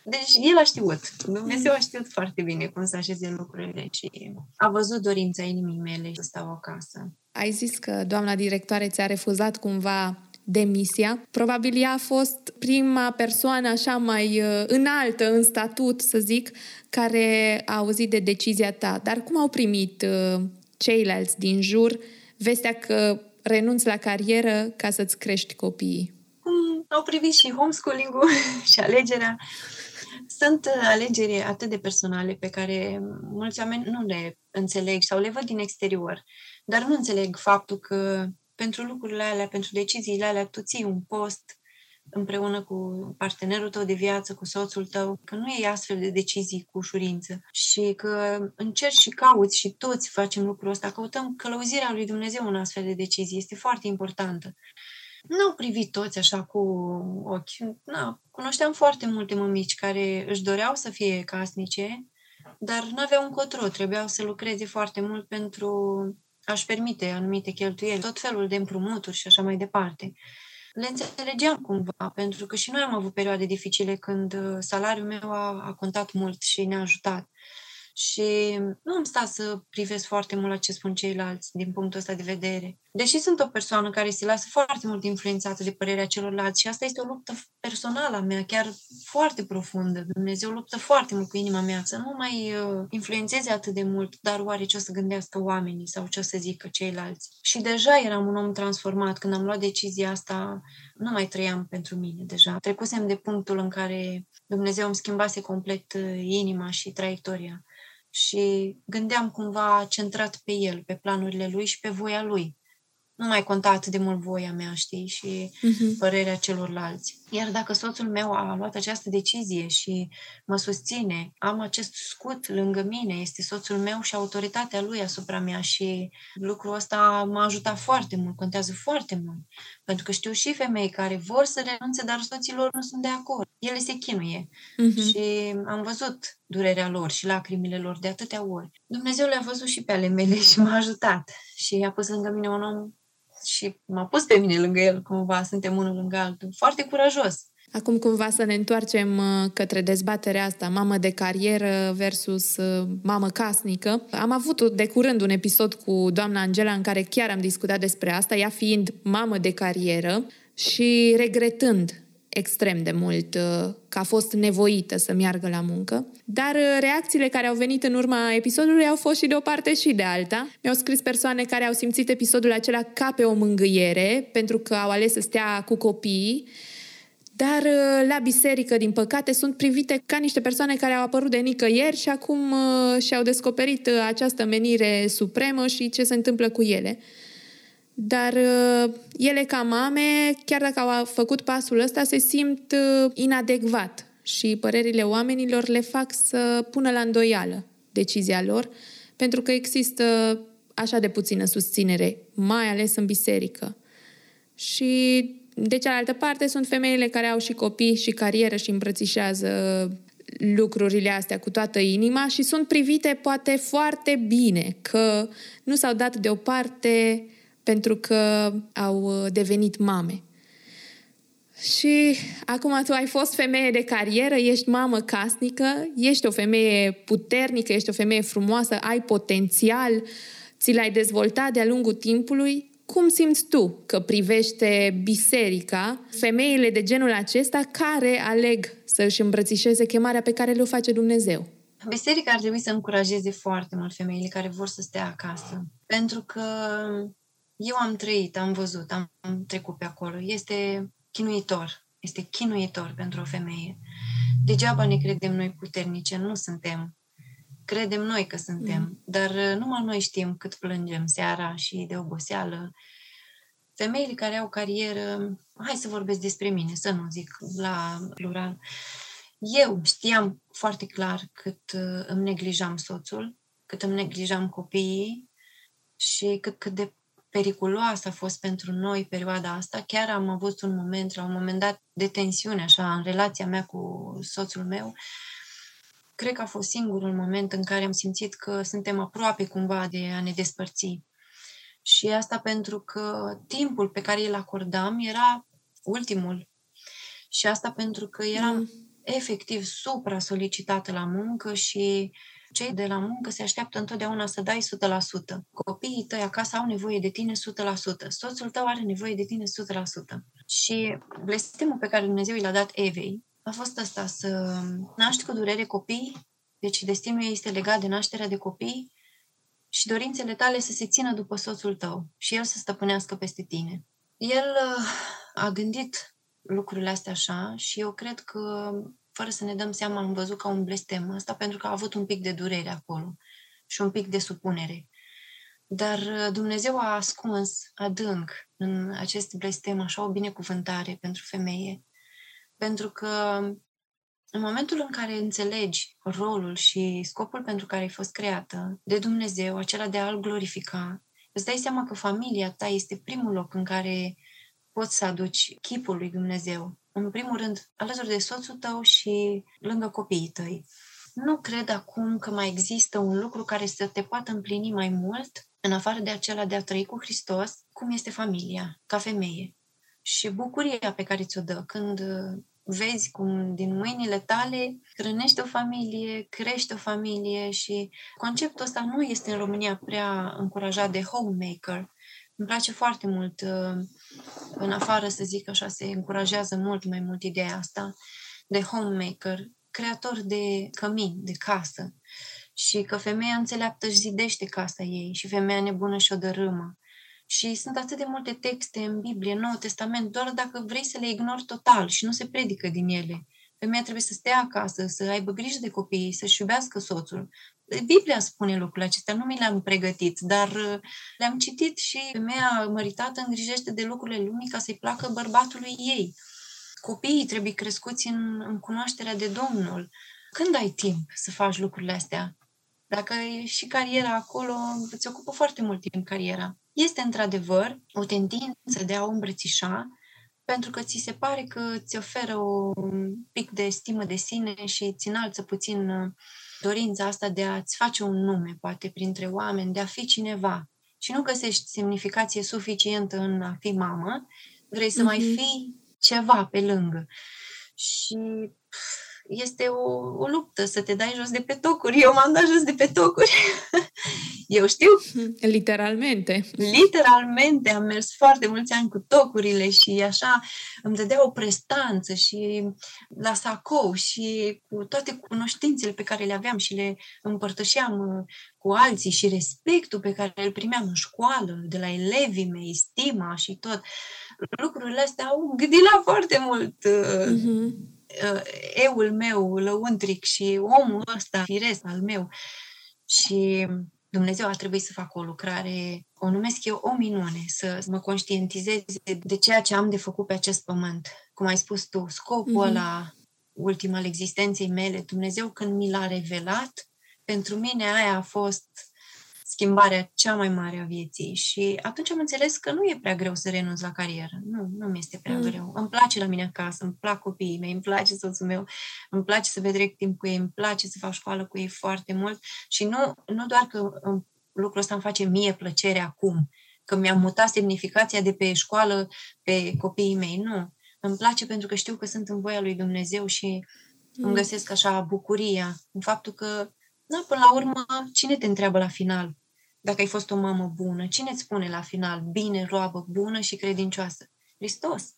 B: Deci el a știut. Dumnezeu a știut foarte bine cum să așeze lucrurile și a văzut dorința inimii mele să stau acasă.
A: Ai zis că doamna directoare ți-a refuzat cumva demisia. Probabil ea a fost prima persoană așa mai uh, înaltă în statut, să zic, care a auzit de decizia ta. Dar cum au primit uh, ceilalți din jur vestea că renunți la carieră ca să-ți crești copiii?
B: Cum au privit și homeschooling-ul și alegerea Sunt alegeri atât de personale pe care mulți oameni nu le înțeleg sau le văd din exterior, dar nu înțeleg faptul că pentru lucrurile alea, pentru deciziile alea, tu ții un post împreună cu partenerul tău de viață, cu soțul tău, că nu e astfel de decizii cu ușurință și că încerci și cauți și toți facem lucrul ăsta, căutăm călăuzirea lui Dumnezeu în astfel de decizii, este foarte importantă. Nu au privit toți așa cu ochi. Na, cunoșteam foarte multe mămici care își doreau să fie casnice, dar nu aveau încotro, trebuiau să lucreze foarte mult pentru a-și permite anumite cheltuieli, tot felul de împrumuturi și așa mai departe le înțelegeam cumva, pentru că și noi am avut perioade dificile când uh, salariul meu a, a contat mult și ne-a ajutat. Și nu am stat să privesc foarte mult la ce spun ceilalți din punctul ăsta de vedere. Deși sunt o persoană care se lasă foarte mult influențată de părerea celorlalți și asta este o luptă personală a mea, chiar foarte profundă. Dumnezeu luptă foarte mult cu inima mea să nu mai uh, influențeze atât de mult, dar oare ce o să gândească oamenii sau ce o să zică ceilalți. Și deja eram un om transformat. Când am luat decizia asta, nu mai trăiam pentru mine deja. Trecusem de punctul în care Dumnezeu îmi schimbase complet uh, inima și traiectoria și gândeam cumva centrat pe el, pe planurile lui și pe voia lui nu mai conta atât de mult voia mea, știi, și uh-huh. părerea celorlalți. Iar dacă soțul meu a luat această decizie și mă susține, am acest scut lângă mine, este soțul meu și autoritatea lui asupra mea și lucrul ăsta m-a ajutat foarte mult, contează foarte mult. Pentru că știu și femei care vor să renunțe, dar soților nu sunt de acord. Ele se chinuie. Uh-huh. Și am văzut durerea lor și lacrimile lor de atâtea ori. Dumnezeu le-a văzut și pe ale mele și m-a ajutat. Și a pus lângă mine un om și m-a pus pe mine lângă el, cumva, suntem unul lângă altul. Foarte curajos.
A: Acum cumva să ne întoarcem uh, către dezbaterea asta, mamă de carieră versus uh, mamă casnică. Am avut de curând un episod cu doamna Angela în care chiar am discutat despre asta, ea fiind mamă de carieră și regretând extrem de mult uh, că a fost nevoită să meargă la muncă, dar uh, reacțiile care au venit în urma episodului au fost și de o parte și de alta. Mi-au scris persoane care au simțit episodul acela ca pe o mângâiere, pentru că au ales să stea cu copiii, dar uh, la biserică, din păcate, sunt privite ca niște persoane care au apărut de nicăieri și acum și-au descoperit această menire supremă și ce se întâmplă cu ele. Dar uh, ele ca mame, chiar dacă au făcut pasul ăsta, se simt uh, inadecvat și părerile oamenilor le fac să pună la îndoială decizia lor, pentru că există așa de puțină susținere, mai ales în biserică. Și de cealaltă parte sunt femeile care au și copii și carieră și îmbrățișează lucrurile astea cu toată inima și sunt privite poate foarte bine că nu s-au dat deoparte pentru că au uh, devenit mame. Și acum tu ai fost femeie de carieră, ești mamă casnică, ești o femeie puternică, ești o femeie frumoasă, ai potențial, ți l-ai dezvoltat de-a lungul timpului. Cum simți tu că privește biserica femeile de genul acesta care aleg să își îmbrățișeze chemarea pe care le-o face Dumnezeu?
B: Biserica ar trebui să încurajeze foarte mult femeile care vor să stea acasă. Pentru că eu am trăit, am văzut, am trecut pe acolo. Este chinuitor. Este chinuitor pentru o femeie. Degeaba ne credem noi puternice, nu suntem. Credem noi că suntem, mm. dar uh, numai noi știm cât plângem seara și de oboseală. Femeile care au carieră, hai să vorbesc despre mine, să nu zic la plural. Eu știam foarte clar cât uh, îmi neglijam soțul, cât îmi neglijam copiii și cât, cât de periculoasă a fost pentru noi perioada asta. Chiar am avut un moment, la un moment dat, de tensiune, așa, în relația mea cu soțul meu. Cred că a fost singurul moment în care am simțit că suntem aproape cumva de a ne despărți. Și asta pentru că timpul pe care îl acordam era ultimul. Și asta pentru că eram mm. efectiv supra-solicitată la muncă și cei de la muncă se așteaptă întotdeauna să dai 100%. Copiii tăi acasă au nevoie de tine 100%. Soțul tău are nevoie de tine 100%. Și blestemul pe care Dumnezeu i l-a dat Evei a fost asta, să naști cu durere copii, deci destinul ei este legat de nașterea de copii și dorințele tale să se țină după soțul tău și el să stăpânească peste tine. El uh, a gândit lucrurile astea așa și eu cred că fără să ne dăm seama, am văzut ca un blestem ăsta pentru că a avut un pic de durere acolo și un pic de supunere. Dar uh, Dumnezeu a ascuns adânc în acest blestem așa o binecuvântare pentru femeie. Pentru că în momentul în care înțelegi rolul și scopul pentru care ai fost creată de Dumnezeu, acela de a-L glorifica, îți dai seama că familia ta este primul loc în care poți să aduci chipul lui Dumnezeu. În primul rând, alături de soțul tău și lângă copiii tăi. Nu cred acum că mai există un lucru care să te poată împlini mai mult, în afară de acela de a trăi cu Hristos, cum este familia, ca femeie. Și bucuria pe care ți-o dă când vezi cum din mâinile tale hrănești o familie, crești o familie și conceptul ăsta nu este în România prea încurajat de homemaker. Îmi place foarte mult, uh, în afară să zic așa, se încurajează mult mai mult ideea asta de homemaker, creator de cămin, de casă. Și că femeia înțeleaptă își zidește casa ei și femeia nebună și-o dărâmă. Și sunt atât de multe texte în Biblie, în Noul Testament, doar dacă vrei să le ignori total și nu se predică din ele. Femeia trebuie să stea acasă, să aibă grijă de copii, să-și iubească soțul. Biblia spune lucrurile acestea, nu mi le-am pregătit, dar uh, le-am citit și femeia măritată îngrijește de lucrurile lumii ca să-i placă bărbatului ei. Copiii trebuie crescuți în, în cunoașterea de Domnul. Când ai timp să faci lucrurile astea? Dacă e și cariera acolo, îți ocupă foarte mult timp cariera. Este într-adevăr o tendință de a o îmbrățișa pentru că ți se pare că ți oferă un pic de stimă de sine și îți înalță puțin uh, dorința asta de a-ți face un nume, poate printre oameni, de a fi cineva. Și nu găsești semnificație suficientă în a fi mamă, vrei să mm-hmm. mai mhm. fii ceva pe lângă. Și este o, o luptă să te dai jos de pe tocuri. Eu m-am dat jos de pe tocuri. Eu știu.
A: Literalmente.
B: Literalmente. Am mers foarte mulți ani cu tocurile și așa îmi dădea o prestanță și la sacou și cu toate cunoștințele pe care le aveam și le împărtășeam uh, cu alții și respectul pe care îl primeam în școală, de la elevii mei, stima și tot. Lucrurile astea au gândit la foarte mult. Uh-huh uh, eul meu lăuntric și omul ăsta firesc al meu. Și Dumnezeu a trebuit să facă o lucrare, o numesc eu o minune, să mă conștientizez de ceea ce am de făcut pe acest pământ. Cum ai spus tu, scopul mm-hmm. ăla ultim al existenței mele, Dumnezeu când mi l-a revelat, pentru mine aia a fost schimbarea cea mai mare a vieții și atunci am înțeles că nu e prea greu să renunț la carieră. Nu, nu mi este prea mm. greu. Îmi place la mine acasă, îmi plac copiii mei, îmi place soțul meu, îmi place să petrec timp cu ei, îmi place să fac școală cu ei foarte mult și nu, nu doar că lucrul ăsta îmi face mie plăcere acum, că mi-am mutat semnificația de pe școală pe copiii mei, nu. Îmi place pentru că știu că sunt în voia lui Dumnezeu și mm. îmi găsesc așa bucuria în faptul că da, până la urmă, cine te întreabă la final? Dacă ai fost o mamă bună, cine îți spune la final, bine, roabă, bună și credincioasă? Hristos.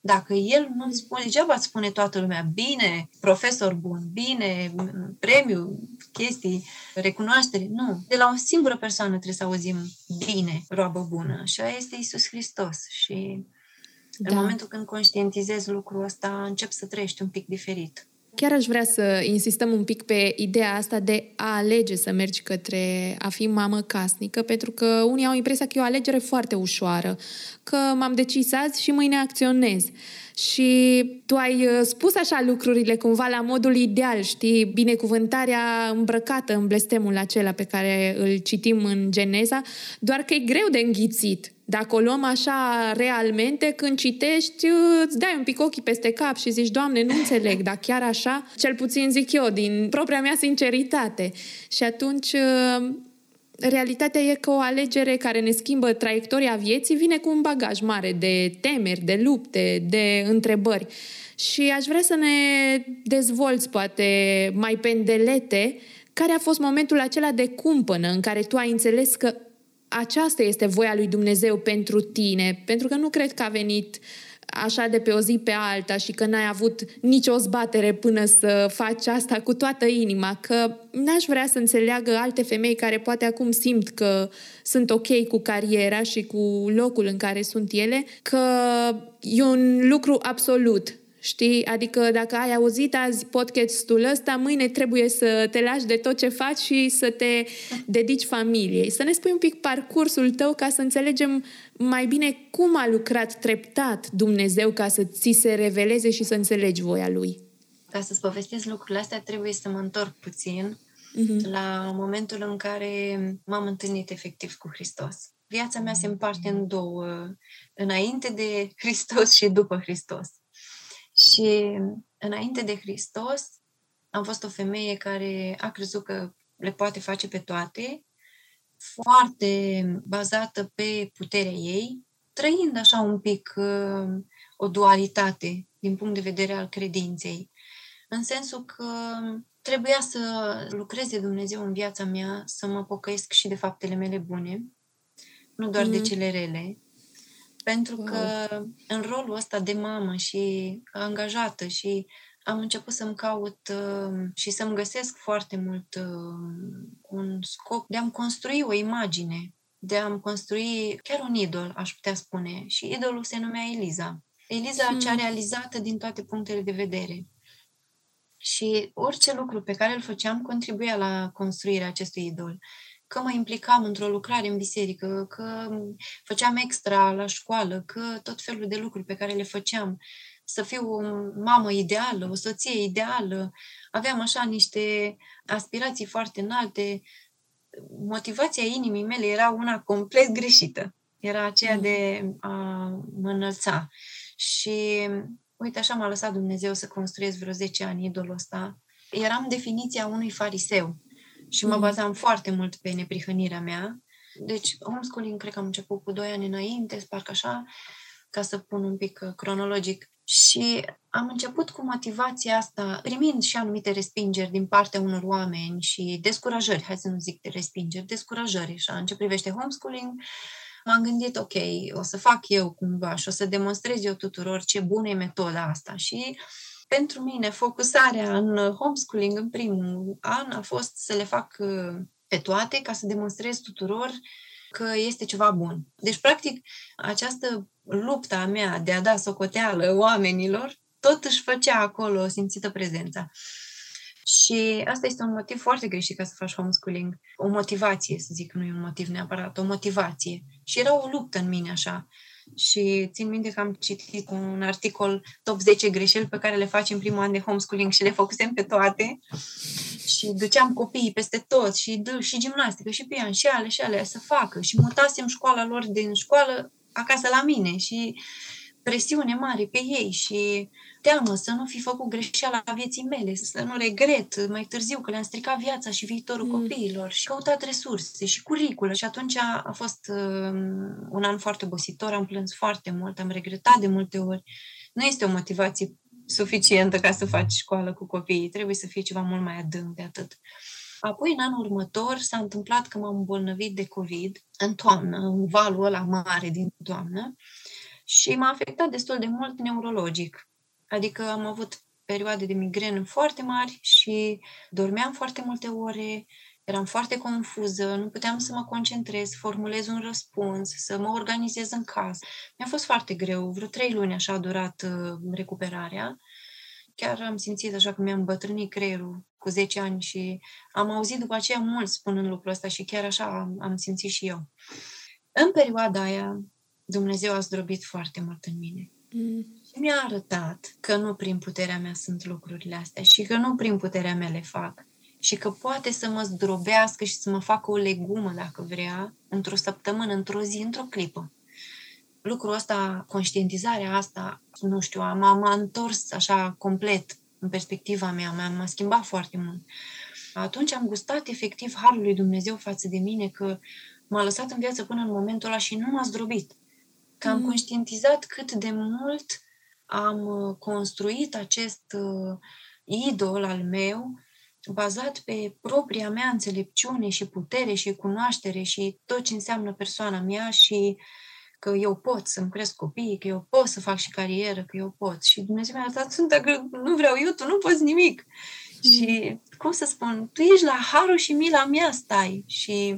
B: Dacă El nu îți spune, degeaba îți spune toată lumea, bine, profesor bun, bine, premiu, chestii, recunoaștere. Nu. De la o singură persoană trebuie să auzim bine, roabă bună. Și aia este Isus Hristos. Și da. în momentul când conștientizezi lucrul ăsta, încep să trăiești un pic diferit.
A: Chiar aș vrea să insistăm un pic pe ideea asta de a alege să mergi către a fi mamă casnică, pentru că unii au impresia că e o alegere foarte ușoară, că m-am decis azi și mâine acționez. Și tu ai uh, spus așa lucrurile cumva la modul ideal, știi, binecuvântarea îmbrăcată în blestemul acela pe care îl citim în Geneza, doar că e greu de înghițit. Dacă o luăm așa realmente, când citești, îți dai un pic ochii peste cap și zici, Doamne, nu înțeleg, dar chiar așa, cel puțin zic eu, din propria mea sinceritate. Și atunci, realitatea e că o alegere care ne schimbă traiectoria vieții vine cu un bagaj mare de temeri, de lupte, de întrebări. Și aș vrea să ne dezvolți, poate, mai pendelete, care a fost momentul acela de cumpănă în care tu ai înțeles că aceasta este voia lui Dumnezeu pentru tine, pentru că nu cred că a venit așa de pe o zi pe alta și că n-ai avut nicio zbatere până să faci asta cu toată inima, că n-aș vrea să înțeleagă alte femei care poate acum simt că sunt ok cu cariera și cu locul în care sunt ele, că e un lucru absolut Știi? Adică dacă ai auzit azi podcastul ăsta, mâine trebuie să te lași de tot ce faci și să te dedici familiei. Să ne spui un pic parcursul tău ca să înțelegem mai bine cum a lucrat treptat Dumnezeu ca să ți se reveleze și să înțelegi voia Lui.
B: Ca să-ți povestesc lucrurile astea, trebuie să mă întorc puțin uh-huh. la momentul în care m-am întâlnit efectiv cu Hristos. Viața mea se împarte în două, înainte de Hristos și după Hristos. Și înainte de Hristos am fost o femeie care a crezut că le poate face pe toate, foarte bazată pe puterea ei, trăind așa un pic uh, o dualitate din punct de vedere al credinței. În sensul că trebuia să lucreze Dumnezeu în viața mea, să mă pocăiesc și de faptele mele bune, nu doar mm. de cele rele, pentru că în rolul ăsta de mamă și angajată și am început să-mi caut uh, și să-mi găsesc foarte mult uh, un scop de a-mi construi o imagine, de a-mi construi chiar un idol, aș putea spune. Și idolul se numea Eliza. Eliza hmm. cea realizată din toate punctele de vedere. Și orice lucru pe care îl făceam contribuia la construirea acestui idol că mă implicam într-o lucrare în biserică, că făceam extra la școală, că tot felul de lucruri pe care le făceam, să fiu o mamă ideală, o soție ideală, aveam așa niște aspirații foarte înalte. Motivația inimii mele era una complet greșită. Era aceea mm. de a mă înălța. Și uite, așa m-a lăsat Dumnezeu să construiesc vreo 10 ani idolul ăsta. Eram definiția unui fariseu și mă mm. bazam foarte mult pe neprihănirea mea. Deci, homeschooling cred că am început cu 2 ani înainte, parcă așa, ca să pun un pic uh, cronologic. Și am început cu motivația asta, primind și anumite respingeri din partea unor oameni și descurajări, hai să nu zic de respingeri, descurajări, așa, în ce privește homeschooling, m-am gândit, ok, o să fac eu cumva și o să demonstrez eu tuturor ce bună e metoda asta. Și pentru mine, focusarea în homeschooling în primul an a fost să le fac uh, pe toate ca să demonstrez tuturor că este ceva bun. Deci, practic, această lupta a mea de a da socoteală oamenilor, tot își făcea acolo simțită prezența. Și asta este un motiv foarte greșit ca să faci homeschooling. O motivație, să zic, nu e un motiv neapărat, o motivație. Și era o luptă în mine așa și țin minte că am citit un articol top 10 greșeli pe care le faci în primul an de homeschooling și le făcusem pe toate. Și duceam copiii peste tot și, și gimnastică și pian și ale și ale să facă. Și mutasem școala lor din școală acasă la mine. Și presiune mare pe ei și teamă să nu fi făcut greșeala vieții mele, să nu regret mai târziu că le-am stricat viața și viitorul mm. copiilor și căutat resurse și curiculă. Și atunci a, a fost uh, un an foarte obositor, am plâns foarte mult, am regretat de multe ori. Nu este o motivație suficientă ca să faci școală cu copiii, trebuie să fie ceva mult mai adânc de atât. Apoi, în anul următor, s-a întâmplat că m-am îmbolnăvit de COVID în toamnă, în valul ăla mare din toamnă și m-a afectat destul de mult neurologic. Adică am avut perioade de migrenă foarte mari și dormeam foarte multe ore, eram foarte confuză, nu puteam să mă concentrez, formulez un răspuns, să mă organizez în casă. Mi-a fost foarte greu, vreo trei luni așa a durat uh, recuperarea. Chiar am simțit așa că mi-am bătrânit creierul cu 10 ani și am auzit după aceea mult spunând lucrul ăsta și chiar așa am, am simțit și eu. În perioada aia, Dumnezeu a zdrobit foarte mult în mine. Mm. Și mi-a arătat că nu prin puterea mea sunt lucrurile astea și că nu prin puterea mea le fac și că poate să mă zdrobească și să mă facă o legumă, dacă vrea, într-o săptămână, într-o zi, într-o clipă. Lucrul ăsta, conștientizarea asta, nu știu, m-a, m-a întors așa complet în perspectiva mea, m-a, m-a schimbat foarte mult. Atunci am gustat efectiv harul lui Dumnezeu față de mine, că m-a lăsat în viață până în momentul ăla și nu m-a zdrobit că am mm. conștientizat cât de mult am uh, construit acest uh, idol al meu bazat pe propria mea înțelepciune și putere și cunoaștere și tot ce înseamnă persoana mea și că eu pot să-mi cresc copiii, că eu pot să fac și carieră, că eu pot. Și Dumnezeu mi-a dat sunt dacă nu vreau eu, tu nu poți nimic. Mm. Și, cum să spun, tu ești la harul și mila mea stai. Și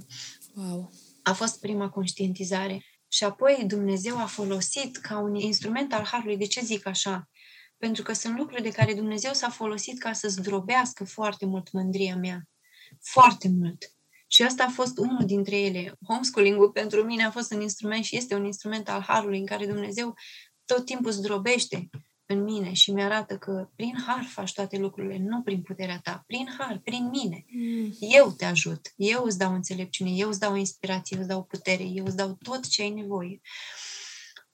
B: wow. a fost prima conștientizare. Și apoi Dumnezeu a folosit ca un instrument al Harului. De ce zic așa? Pentru că sunt lucruri de care Dumnezeu s-a folosit ca să zdrobească foarte mult mândria mea. Foarte mult. Și asta a fost unul dintre ele. Homeschooling-ul pentru mine a fost un instrument și este un instrument al Harului în care Dumnezeu tot timpul zdrobește în mine și mi-arată că prin har faci toate lucrurile, nu prin puterea ta, prin har, prin mine. Mm. Eu te ajut, eu îți dau înțelepciune, eu îți dau inspirație, eu îți dau putere, eu îți dau tot ce ai nevoie.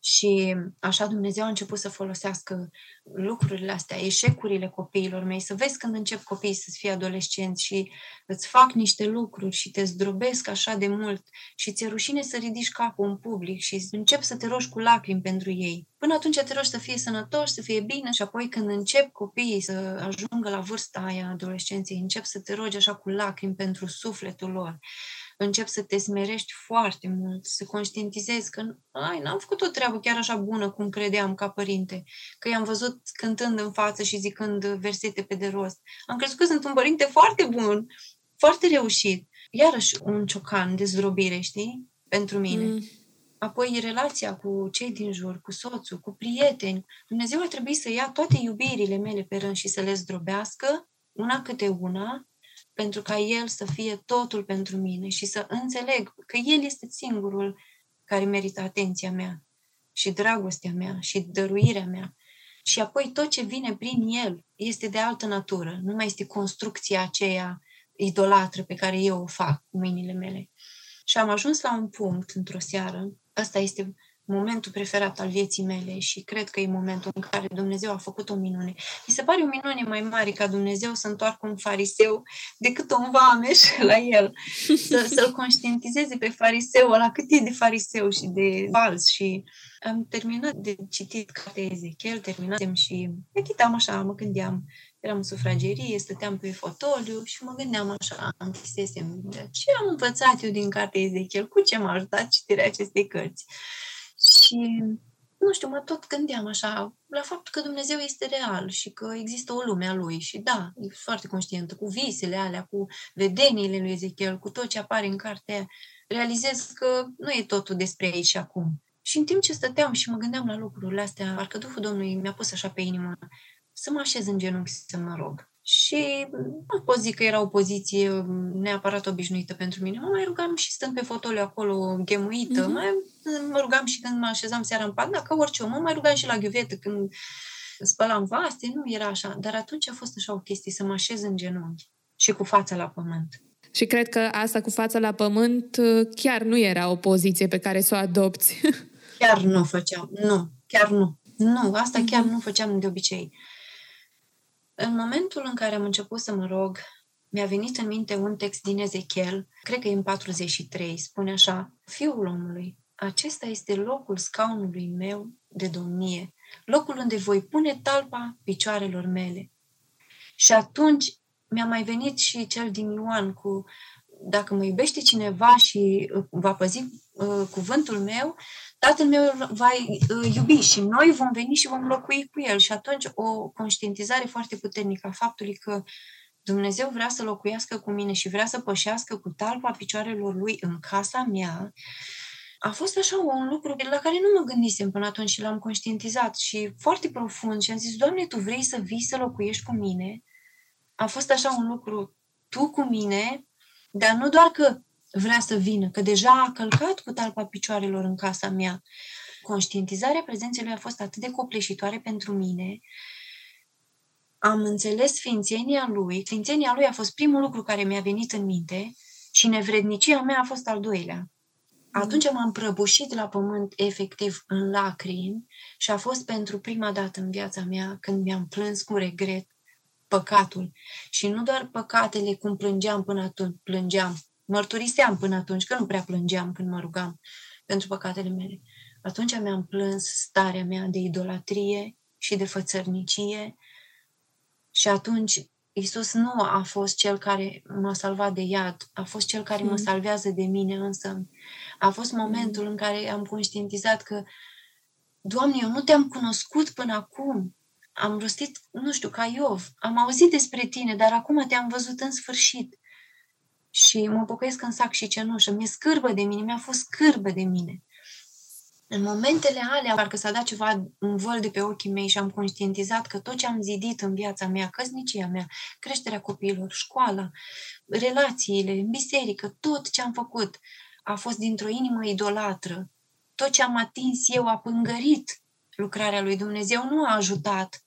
B: Și așa Dumnezeu a început să folosească lucrurile astea, eșecurile copiilor mei, să vezi când încep copiii să fie adolescenți și îți fac niște lucruri și te zdrobesc așa de mult și ți-e rușine să ridici capul în public și încep să te rogi cu lacrimi pentru ei. Până atunci te rogi să fie sănătoși, să fie bine și apoi când încep copiii să ajungă la vârsta aia adolescenței, încep să te rogi așa cu lacrimi pentru sufletul lor încep să te smerești foarte mult, să conștientizezi că ai, n-am făcut o treabă chiar așa bună cum credeam ca părinte, că i-am văzut cântând în față și zicând versete pe de rost. Am crezut că sunt un părinte foarte bun, foarte reușit. Iarăși un ciocan de zdrobire, știi? Pentru mine. Mm. Apoi relația cu cei din jur, cu soțul, cu prieteni. Dumnezeu a trebuit să ia toate iubirile mele pe rând și să le zdrobească, una câte una, pentru ca El să fie totul pentru mine și să înțeleg că El este singurul care merită atenția mea și dragostea mea și dăruirea mea. Și apoi tot ce vine prin El este de altă natură, nu mai este construcția aceea idolatră pe care eu o fac cu mâinile mele. Și am ajuns la un punct într-o seară, asta este momentul preferat al vieții mele și cred că e momentul în care Dumnezeu a făcut o minune. Mi se pare o minune mai mare ca Dumnezeu să întoarcă un fariseu decât un vameș la el. Să, să-l conștientizeze pe fariseu la cât e de fariseu și de fals și am terminat de citit cartea Ezechiel, terminasem și me chitam așa, mă gândeam, eram în sufragerie, stăteam pe fotoliu și mă gândeam așa, închisesem, ce am învățat eu din cartea Ezechiel, cu ce m-a ajutat citirea acestei cărți. Și, nu știu, mă tot gândeam așa la faptul că Dumnezeu este real și că există o lume a Lui. Și da, e foarte conștientă cu visele alea, cu vedeniile lui Ezechiel, cu tot ce apare în carte, realizez că nu e totul despre aici și acum. Și în timp ce stăteam și mă gândeam la lucrurile astea, parcă Duhul Domnului mi-a pus așa pe inimă să mă așez în genunchi să mă rog. Și nu pot zic că era o poziție neapărat obișnuită pentru mine. Mă mai rugam și stând pe fotoliu acolo, ghemuită. Mm-hmm. Mai, mă rugam și când mă așezam seara în pat, da, ca orice om. Mă mai rugam și la ghiuvetă când spălam vase, nu era așa. Dar atunci a fost așa o chestie, să mă așez în genunchi și cu fața la pământ.
A: Și cred că asta cu fața la pământ uh, chiar nu era o poziție pe care să o adopți.
B: Chiar nu făceam, nu, chiar nu. Nu, asta chiar mhm. nu făceam de obicei. În momentul în care am început să mă rog, mi-a venit în minte un text din Ezechiel, cred că e în 43, spune așa, Fiul omului, acesta este locul scaunului meu de domnie, locul unde voi pune talpa picioarelor mele. Și atunci mi-a mai venit și cel din Ioan cu dacă mă iubește cineva și uh, va păzi uh, cuvântul meu, tatăl meu va uh, iubi și noi vom veni și vom locui cu el. Și atunci o conștientizare foarte puternică a faptului că Dumnezeu vrea să locuiască cu mine și vrea să pășească cu talpa picioarelor lui în casa mea, a fost așa un lucru la care nu mă gândisem până atunci și l-am conștientizat și foarte profund și am zis, Doamne, Tu vrei să vii să locuiești cu mine? A fost așa un lucru, Tu cu mine, dar nu doar că vrea să vină, că deja a călcat cu talpa picioarelor în casa mea. Conștientizarea prezenței lui a fost atât de copleșitoare pentru mine. Am înțeles sfințenia lui. Sfințenia lui a fost primul lucru care mi-a venit în minte și nevrednicia mea a fost al doilea. Atunci m-am prăbușit la pământ efectiv în lacrimi și a fost pentru prima dată în viața mea când mi-am plâns cu regret păcatul. Și nu doar păcatele cum plângeam până atunci, plângeam, mărturiseam până atunci, că nu prea plângeam când mă rugam pentru păcatele mele. Atunci mi-am plâns starea mea de idolatrie și de fățărnicie și atunci Isus nu a fost cel care m-a salvat de iad, a fost cel care mm. mă salvează de mine însă. A fost momentul mm. în care am conștientizat că Doamne, eu nu te-am cunoscut până acum. Am rostit, nu știu, ca Iov. Am auzit despre tine, dar acum te-am văzut în sfârșit și mă pocăiesc în sac și cenușă. Mi-e scârbă de mine, mi-a fost scârbă de mine. În momentele alea, parcă s-a dat ceva un văl de pe ochii mei și am conștientizat că tot ce am zidit în viața mea, căsnicia mea, creșterea copiilor, școala, relațiile, în biserică, tot ce am făcut a fost dintr-o inimă idolatră. Tot ce am atins eu a pângărit lucrarea lui Dumnezeu, nu a ajutat.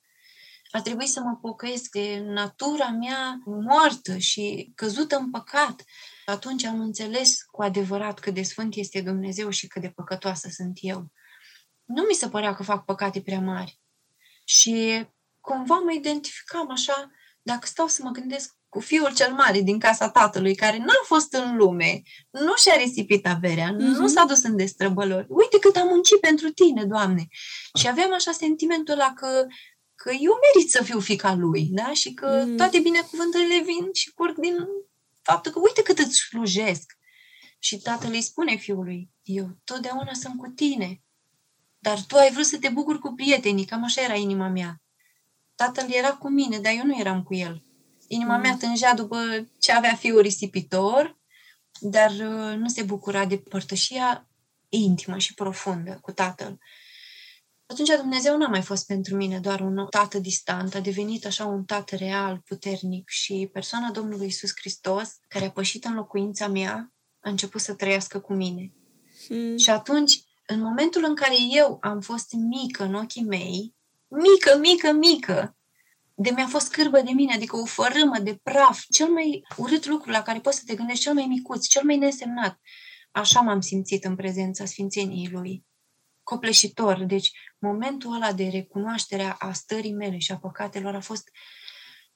B: A trebuit să mă pocăiesc de natura mea moartă și căzută în păcat. Atunci am înțeles cu adevărat cât de sfânt este Dumnezeu și cât de păcătoasă sunt eu. Nu mi se părea că fac păcate prea mari. Și cumva mă identificam așa, dacă stau să mă gândesc cu fiul cel mare din casa tatălui, care n-a fost în lume, nu și-a risipit averea, mm-hmm. nu s-a dus în destrăbălori. Uite cât am muncit pentru tine, Doamne! Și aveam așa sentimentul ăla că, că eu merit să fiu fica lui, da? Și că mm. toate binecuvântările vin și curg din faptul că uite cât îți slujesc. Și tatăl îi spune fiului, eu totdeauna sunt cu tine, dar tu ai vrut să te bucuri cu prietenii, cam așa era inima mea. Tatăl era cu mine, dar eu nu eram cu el. Inima mm. mea tângea după ce avea fiul risipitor, dar uh, nu se bucura de părtășia intimă și profundă cu tatăl. Atunci Dumnezeu n-a mai fost pentru mine doar un tată distant, a devenit așa un tată real, puternic și persoana Domnului Isus Hristos, care a pășit în locuința mea, a început să trăiască cu mine. Mm. Și atunci, în momentul în care eu am fost mică în ochii mei, mică, mică, mică, de mi-a fost cârbă de mine, adică o fărâmă de praf, cel mai urât lucru la care poți să te gândești, cel mai micuț, cel mai nesemnat. Așa m-am simțit în prezența Sfințeniei Lui. Copleșitor. Deci, momentul ăla de recunoaștere a stării mele și a păcatelor a fost,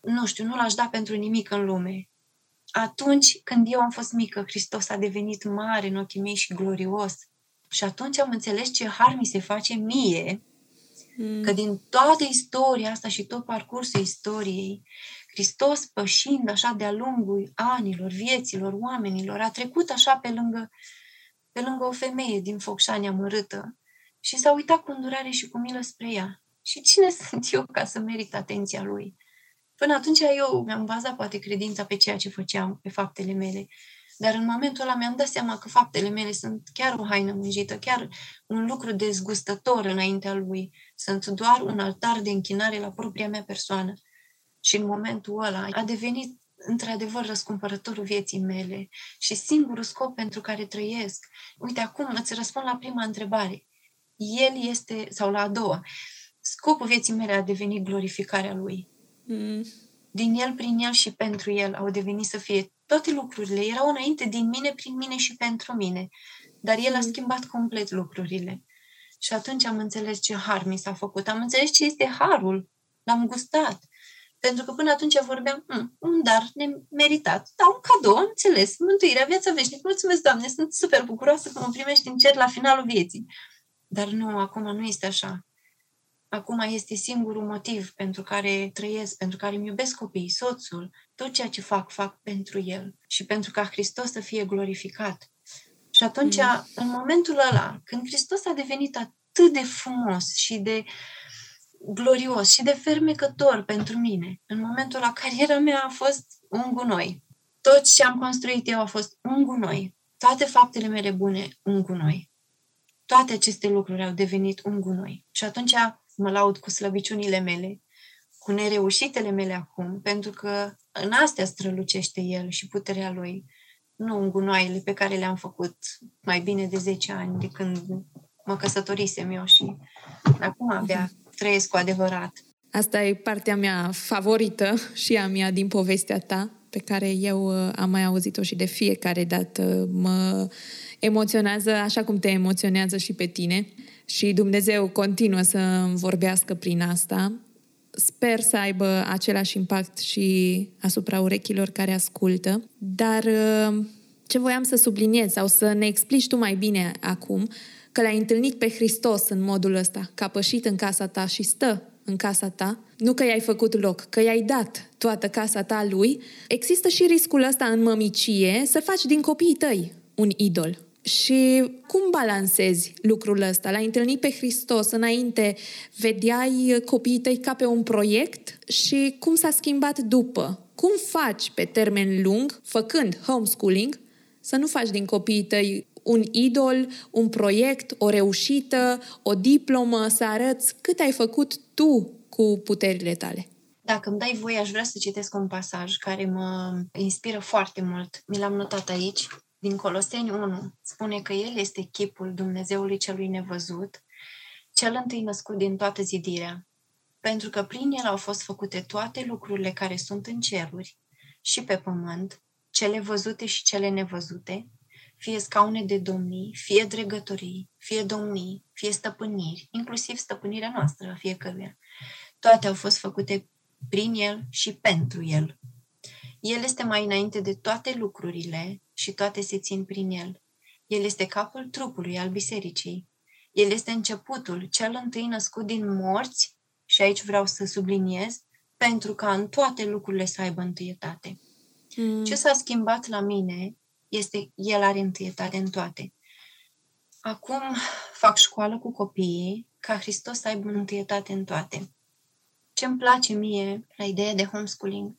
B: nu știu, nu l-aș da pentru nimic în lume. Atunci când eu am fost mică, Hristos a devenit mare în ochii mei și glorios. Și atunci am înțeles ce har mi se face mie Mm. Că din toată istoria asta și tot parcursul istoriei, Hristos pășind așa de-a lungul anilor, vieților, oamenilor, a trecut așa pe lângă, pe lângă o femeie din Focșani amărâtă și s-a uitat cu îndurare și cu milă spre ea. Și cine sunt eu ca să merit atenția lui? Până atunci eu mi-am bazat poate credința pe ceea ce făceam, pe faptele mele. Dar în momentul ăla mi-am dat seama că faptele mele sunt chiar o haină mânjită, chiar un lucru dezgustător înaintea lui. Sunt doar un altar de închinare la propria mea persoană. Și în momentul ăla a devenit într-adevăr răscumpărătorul vieții mele și singurul scop pentru care trăiesc. Uite, acum îți răspund la prima întrebare. El este, sau la a doua, scopul vieții mele a devenit glorificarea lui. Mm. Din el, prin el și pentru el au devenit să fie toate lucrurile erau înainte din mine, prin mine și pentru mine. Dar el a mm. schimbat complet lucrurile. Și atunci am înțeles ce har mi s-a făcut. Am înțeles ce este harul. L-am gustat. Pentru că până atunci vorbeam, hm, un dar nemeritat. Da, un cadou, am înțeles. Mântuirea, viața veșnică. Mulțumesc, Doamne, sunt super bucuroasă că mă primești în cer la finalul vieții. Dar nu, acum nu este așa. Acum este singurul motiv pentru care trăiesc, pentru care îmi iubesc copiii, soțul, tot ceea ce fac, fac pentru el și pentru ca Hristos să fie glorificat. Și atunci, mm. în momentul ăla, când Hristos a devenit atât de frumos și de glorios și de fermecător pentru mine, în momentul ăla, cariera mea a fost un gunoi. Tot ce am construit eu a fost un gunoi. Toate faptele mele bune, un gunoi. Toate aceste lucruri au devenit un gunoi. Și atunci mă laud cu slăbiciunile mele, cu nereușitele mele acum, pentru că în astea strălucește el și puterea lui, nu în gunoaiele pe care le-am făcut mai bine de 10 ani de când mă căsătorisem eu și acum abia trăiesc cu adevărat.
A: Asta e partea mea favorită și a mea din povestea ta, pe care eu uh, am mai auzit-o și de fiecare dată mă emoționează așa cum te emoționează și pe tine și Dumnezeu continuă să vorbească prin asta. Sper să aibă același impact și asupra urechilor care ascultă, dar uh, ce voiam să subliniez sau să ne explici tu mai bine acum, că l-ai întâlnit pe Hristos în modul ăsta, că a pășit în casa ta și stă în casa ta, nu că i-ai făcut loc, că i-ai dat toată casa ta lui, există și riscul ăsta în mămicie să faci din copiii tăi un idol. Și cum balansezi lucrul ăsta? L-ai întâlnit pe Hristos înainte, vedeai copiii tăi ca pe un proiect și cum s-a schimbat după? Cum faci pe termen lung, făcând homeschooling, să nu faci din copiii tăi un idol, un proiect, o reușită, o diplomă, să arăți cât ai făcut tu cu puterile tale.
B: Dacă îmi dai voie, aș vrea să citesc un pasaj care mă inspiră foarte mult. Mi l-am notat aici, din Coloseni 1. Spune că El este chipul Dumnezeului celui nevăzut, cel întâi născut din toată zidirea, pentru că prin El au fost făcute toate lucrurile care sunt în ceruri și pe pământ, cele văzute și cele nevăzute, fie scaune de domnii, fie dregătorii, fie domnii, fie stăpâniri, inclusiv stăpânirea noastră a fiecăruia. Toate au fost făcute prin El și pentru El. El este mai înainte de toate lucrurile și toate se țin prin El. El este capul trupului al bisericii. El este începutul, cel întâi născut din morți, și aici vreau să subliniez, pentru ca în toate lucrurile să aibă întâietate. Mm. Ce s-a schimbat la mine este, el are întâietate în toate. Acum fac școală cu copiii ca Hristos să aibă întâietate în toate. Ce îmi place mie la ideea de homeschooling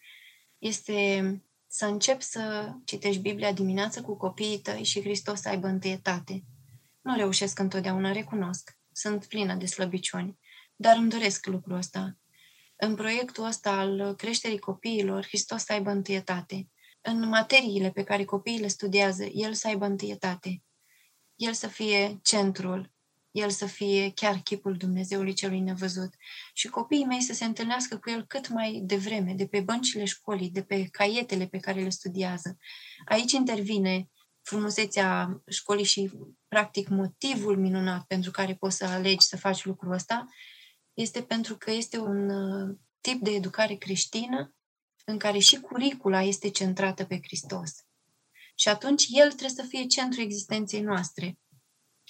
B: este să încep să citești Biblia dimineața cu copiii tăi și Hristos să aibă întâietate. Nu reușesc întotdeauna, recunosc. Sunt plină de slăbiciuni, dar îmi doresc lucrul ăsta. În proiectul ăsta al creșterii copiilor, Hristos să aibă întâietate. În materiile pe care copiii le studiază, El să aibă întâietate. El să fie centrul, el să fie chiar chipul Dumnezeului celui nevăzut și copiii mei să se întâlnească cu el cât mai devreme, de pe băncile școlii, de pe caietele pe care le studiază. Aici intervine frumusețea școlii și, practic, motivul minunat pentru care poți să alegi să faci lucrul ăsta este pentru că este un uh, tip de educare creștină în care și curicula este centrată pe Hristos. Și atunci el trebuie să fie centrul existenței noastre.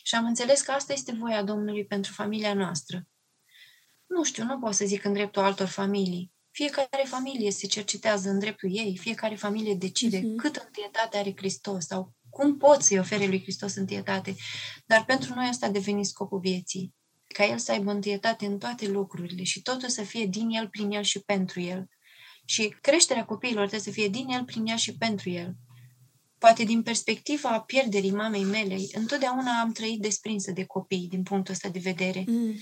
B: Și am înțeles că asta este voia Domnului pentru familia noastră. Nu știu, nu pot să zic în dreptul altor familii. Fiecare familie se cercetează în dreptul ei, fiecare familie decide uh-huh. cât întâietate are Hristos sau cum pot să-i ofere lui Hristos întâietate. Dar pentru noi asta a devenit scopul vieții. Ca El să aibă întâietate în toate lucrurile și totul să fie din El, prin El și pentru El. Și creșterea copiilor trebuie să fie din El, prin El și pentru El poate din perspectiva pierderii mamei mele, întotdeauna am trăit desprinsă de copii din punctul ăsta de vedere. Mm.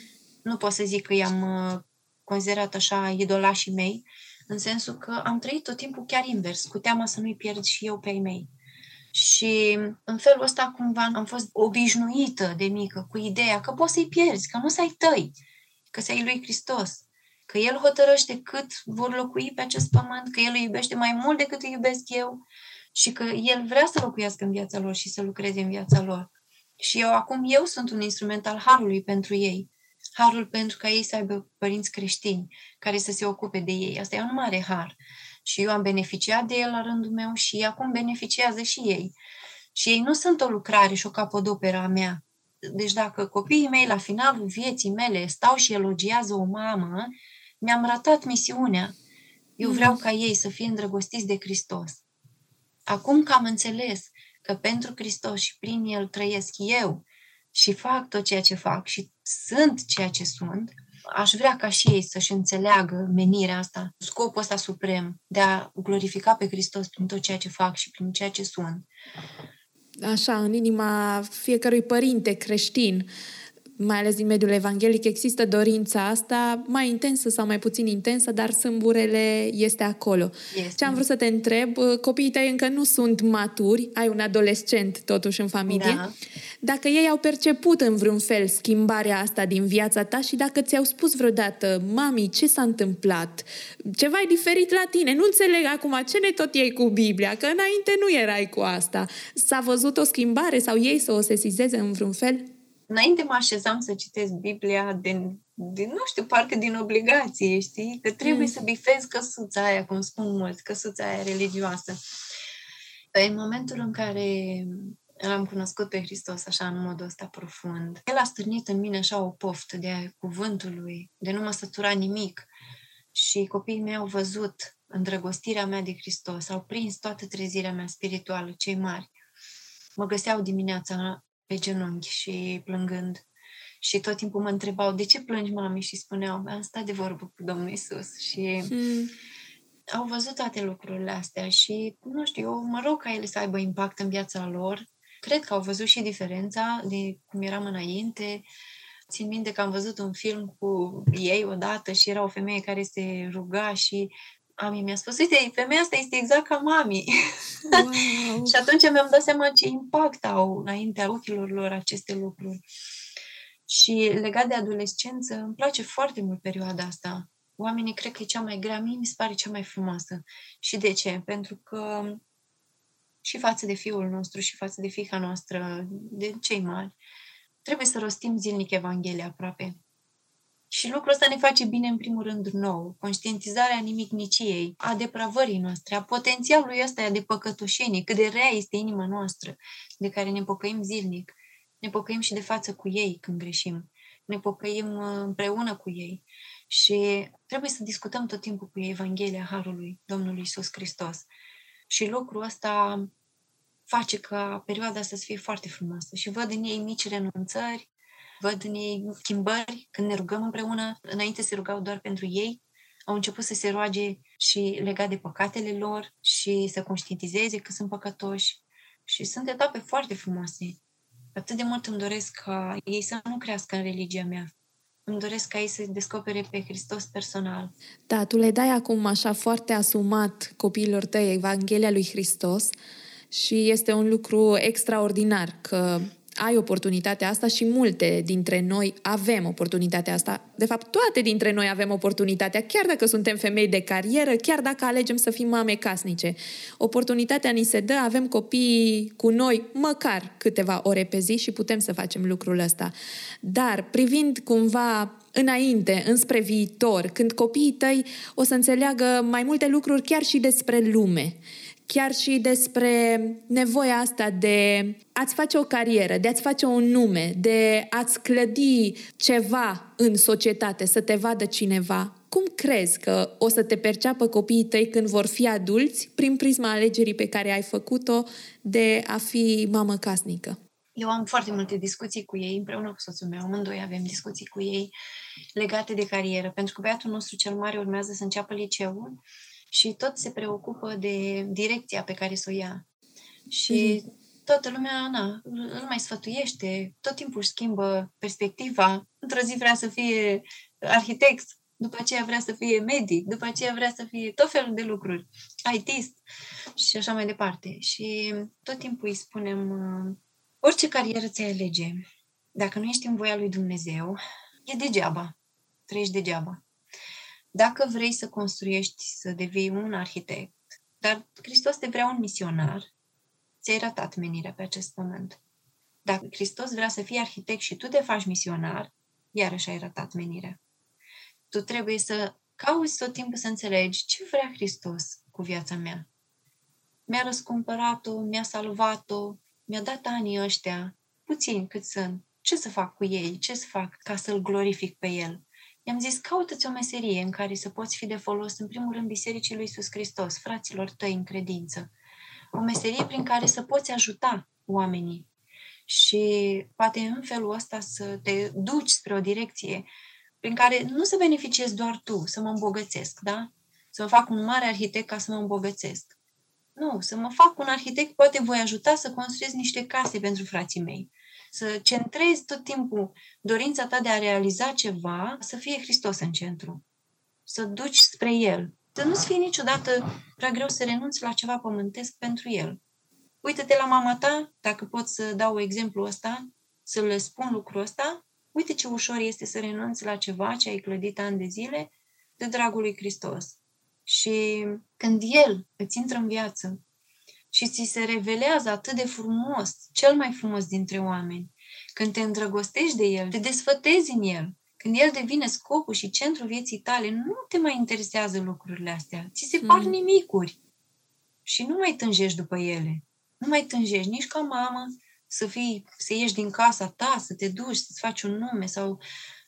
B: Nu pot să zic că i-am uh, considerat așa idolașii mei, în sensul că am trăit tot timpul chiar invers, cu teama să nu-i pierd și eu pe ei mei. Și în felul ăsta cumva am fost obișnuită de mică cu ideea că poți să-i pierzi, că nu să ai tăi, că să ai lui Hristos, că El hotărăște cât vor locui pe acest pământ, că El îi iubește mai mult decât îi iubesc eu și că El vrea să locuiască în viața lor și să lucreze în viața lor. Și eu acum eu sunt un instrument al Harului pentru ei. Harul pentru ca ei să aibă părinți creștini care să se ocupe de ei. Asta e un mare har. Și eu am beneficiat de el la rândul meu și acum beneficiază și ei. Și ei nu sunt o lucrare și o capodoperă a mea. Deci dacă copiii mei la finalul vieții mele stau și elogiază o mamă, mi-am ratat misiunea. Eu vreau mm. ca ei să fie îndrăgostiți de Hristos. Acum că am înțeles că pentru Hristos și prin El trăiesc eu și fac tot ceea ce fac și sunt ceea ce sunt, aș vrea ca și ei să-și înțeleagă menirea asta, scopul ăsta suprem de a glorifica pe Hristos prin tot ceea ce fac și prin ceea ce sunt.
A: Așa, în inima fiecărui părinte creștin, mai ales din mediul evanghelic, există dorința asta, mai intensă sau mai puțin intensă, dar sâmburele este acolo. Este. Ce am vrut să te întreb, copiii tăi încă nu sunt maturi, ai un adolescent totuși în familie, da. dacă ei au perceput în vreun fel schimbarea asta din viața ta și dacă ți-au spus vreodată, mami, ce s-a întâmplat? Ceva e diferit la tine, nu înțeleg acum ce ne tot iei cu Biblia, că înainte nu erai cu asta. S-a văzut o schimbare sau ei să o sesizeze în vreun fel?
B: Înainte mă așezam să citesc Biblia din, din, nu știu, parcă din obligație, știi? Că trebuie mm. să bifezi căsuța aia, cum spun mulți, căsuța aia religioasă. În momentul în care l-am cunoscut pe Hristos așa în modul ăsta profund, El a stârnit în mine așa o poftă de cuvântul Lui, de nu mă sătura nimic. Și copiii mei au văzut îndrăgostirea mea de Hristos, au prins toată trezirea mea spirituală, cei mari. Mă găseau dimineața pe genunchi și plângând. Și tot timpul mă întrebau, de ce plângi, mami? Și spuneau, am stat de vorbă cu Domnul Isus. Și hmm. au văzut toate lucrurile astea și, nu știu, eu mă rog ca ele să aibă impact în viața lor, Cred că au văzut și diferența de cum eram înainte. Țin minte că am văzut un film cu ei odată și era o femeie care se ruga și Ami mi-a spus, uite, femeia asta este exact ca mami. Wow. și atunci mi-am dat seama ce impact au înaintea ochilor lor aceste lucruri. Și legat de adolescență, îmi place foarte mult perioada asta. Oamenii cred că e cea mai grea, mie mi se pare cea mai frumoasă. Și de ce? Pentru că și față de fiul nostru și față de fica noastră, de cei mari, trebuie să rostim zilnic Evanghelia aproape. Și lucrul ăsta ne face bine, în primul rând, nou. Conștientizarea nimicniciei, a depravării noastre, a potențialului ăsta de păcătoșenie, cât de rea este inima noastră, de care ne pocăim zilnic. Ne pocăim și de față cu ei când greșim. Ne pocăim uh, împreună cu ei. Și trebuie să discutăm tot timpul cu ei Evanghelia Harului Domnului Isus Hristos. Și lucrul ăsta face ca perioada asta să fie foarte frumoasă. Și văd în ei mici renunțări, văd în ei schimbări când ne rugăm împreună. Înainte se rugau doar pentru ei, au început să se roage și legat de păcatele lor și să conștientizeze că sunt păcătoși. Și sunt etape foarte frumoase. Atât de mult îmi doresc ca ei să nu crească în religia mea. Îmi doresc ca ei să descopere pe Hristos personal.
A: Da, tu le dai acum așa foarte asumat copiilor tăi Evanghelia lui Hristos și este un lucru extraordinar că ai oportunitatea asta și multe dintre noi avem oportunitatea asta. De fapt, toate dintre noi avem oportunitatea, chiar dacă suntem femei de carieră, chiar dacă alegem să fim mame casnice. Oportunitatea ni se dă, avem copii cu noi măcar câteva ore pe zi și putem să facem lucrul ăsta. Dar privind cumva înainte, înspre viitor, când copiii tăi o să înțeleagă mai multe lucruri chiar și despre lume, chiar și despre nevoia asta de a-ți face o carieră, de a-ți face un nume, de a-ți clădi ceva în societate, să te vadă cineva. Cum crezi că o să te perceapă copiii tăi când vor fi adulți prin prisma alegerii pe care ai făcut-o de a fi mamă casnică?
B: Eu am foarte multe discuții cu ei, împreună cu soțul meu, amândoi avem discuții cu ei legate de carieră, pentru că băiatul nostru cel mare urmează să înceapă liceul și tot se preocupă de direcția pe care să o ia. Și mm-hmm. toată lumea, na, îl mai sfătuiește, tot timpul își schimbă perspectiva. Într-o zi vrea să fie arhitect, după aceea vrea să fie medic, după aceea vrea să fie tot felul de lucruri, ITist și așa mai departe. Și tot timpul îi spunem, uh, orice carieră ți alege, dacă nu ești în voia lui Dumnezeu, e degeaba, trăiești degeaba. Dacă vrei să construiești, să devii un arhitect, dar Hristos te vrea un misionar, ți-ai ratat menirea pe acest pământ. Dacă Hristos vrea să fii arhitect și tu te faci misionar, iarăși ai ratat menirea. Tu trebuie să cauți tot timpul să înțelegi ce vrea Hristos cu viața mea. Mi-a răscumpărat-o, mi-a salvat-o, mi-a dat anii ăștia, puțin cât sunt. Ce să fac cu ei? Ce să fac ca să-L glorific pe El? I-am zis, caută-ți o meserie în care să poți fi de folos, în primul rând, Bisericii lui Iisus Hristos, fraților tăi în credință. O meserie prin care să poți ajuta oamenii și poate în felul ăsta să te duci spre o direcție prin care nu să beneficiezi doar tu, să mă îmbogățesc, da? Să mă fac un mare arhitect ca să mă îmbogățesc. Nu, să mă fac un arhitect, poate voi ajuta să construiesc niște case pentru frații mei să centrezi tot timpul dorința ta de a realiza ceva, să fie Hristos în centru. Să duci spre El. Să nu-ți fie niciodată prea greu să renunți la ceva pământesc pentru El. Uite-te la mama ta, dacă pot să dau exemplu ăsta, să le spun lucrul ăsta, uite ce ușor este să renunți la ceva ce ai clădit ani de zile de dragul lui Hristos. Și când El îți intră în viață, și ți se revelează atât de frumos, cel mai frumos dintre oameni. Când te îndrăgostești de el, te desfătezi în el, când el devine scopul și centrul vieții tale, nu te mai interesează lucrurile astea. Ți se par mm. nimicuri. Și nu mai tânjești după ele. Nu mai tânjești nici ca mamă să fii, să ieși din casa ta, să te duci, să-ți faci un nume sau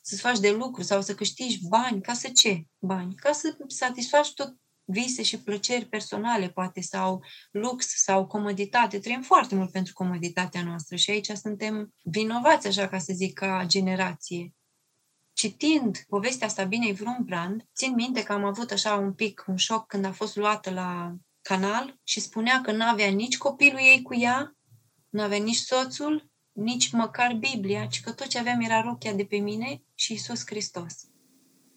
B: să-ți faci de lucru sau să câștigi bani. Ca să ce? Bani. Ca să satisfaci tot vise și plăceri personale, poate, sau lux sau comoditate. Trăim foarte mult pentru comoditatea noastră și aici suntem vinovați, așa ca să zic, ca generație. Citind povestea Sabinei Vrumbrand, țin minte că am avut așa un pic un șoc când a fost luată la canal și spunea că n-avea nici copilul ei cu ea, Nu avea nici soțul, nici măcar Biblia, ci că tot ce aveam era rochia de pe mine și Isus Hristos.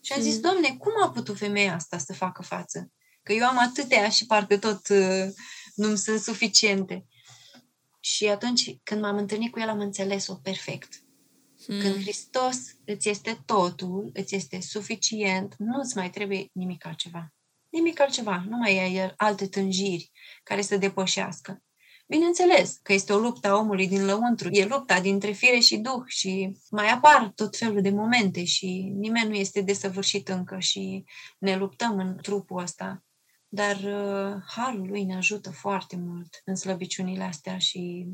B: Și am zis, mm. Doamne, cum a putut femeia asta să facă față? Că eu am atâtea și parcă tot uh, nu-mi sunt suficiente. Și atunci, când m-am întâlnit cu el, am înțeles-o perfect. Mm. Când Hristos îți este totul, îți este suficient, nu îți mai trebuie nimic altceva. Nimic altceva, nu mai ai alte tânjiri care să depășească. Bineînțeles că este o luptă a omului din lăuntru, e lupta dintre fire și duh și mai apar tot felul de momente și nimeni nu este desăvârșit încă și ne luptăm în trupul ăsta. Dar uh, harul lui ne ajută foarte mult în slăbiciunile astea și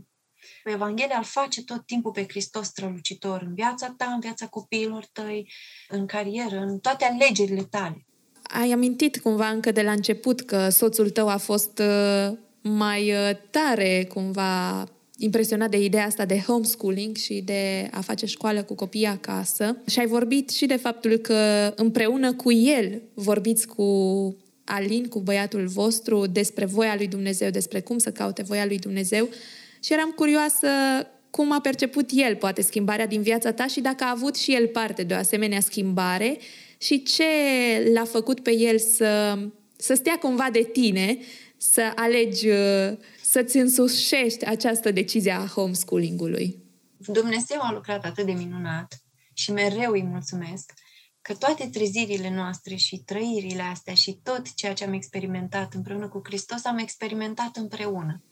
B: Evanghelia îl face tot timpul pe Hristos strălucitor în viața ta, în viața copiilor tăi, în carieră, în toate alegerile tale.
A: Ai amintit cumva încă de la început că soțul tău a fost uh, mai uh, tare cumva impresionat de ideea asta de homeschooling și de a face școală cu copiii acasă. Și ai vorbit și de faptul că împreună cu el vorbiți cu Alin, cu băiatul vostru, despre voia lui Dumnezeu, despre cum să caute voia lui Dumnezeu. Și eram curioasă cum a perceput el, poate, schimbarea din viața ta și dacă a avut și el parte de o asemenea schimbare și ce l-a făcut pe el să, să stea cumva de tine să alegi, uh, să-ți însușești această decizie a homeschooling-ului?
B: Dumnezeu a lucrat atât de minunat și mereu îi mulțumesc că toate trezirile noastre și trăirile astea și tot ceea ce am experimentat împreună cu Hristos am experimentat împreună.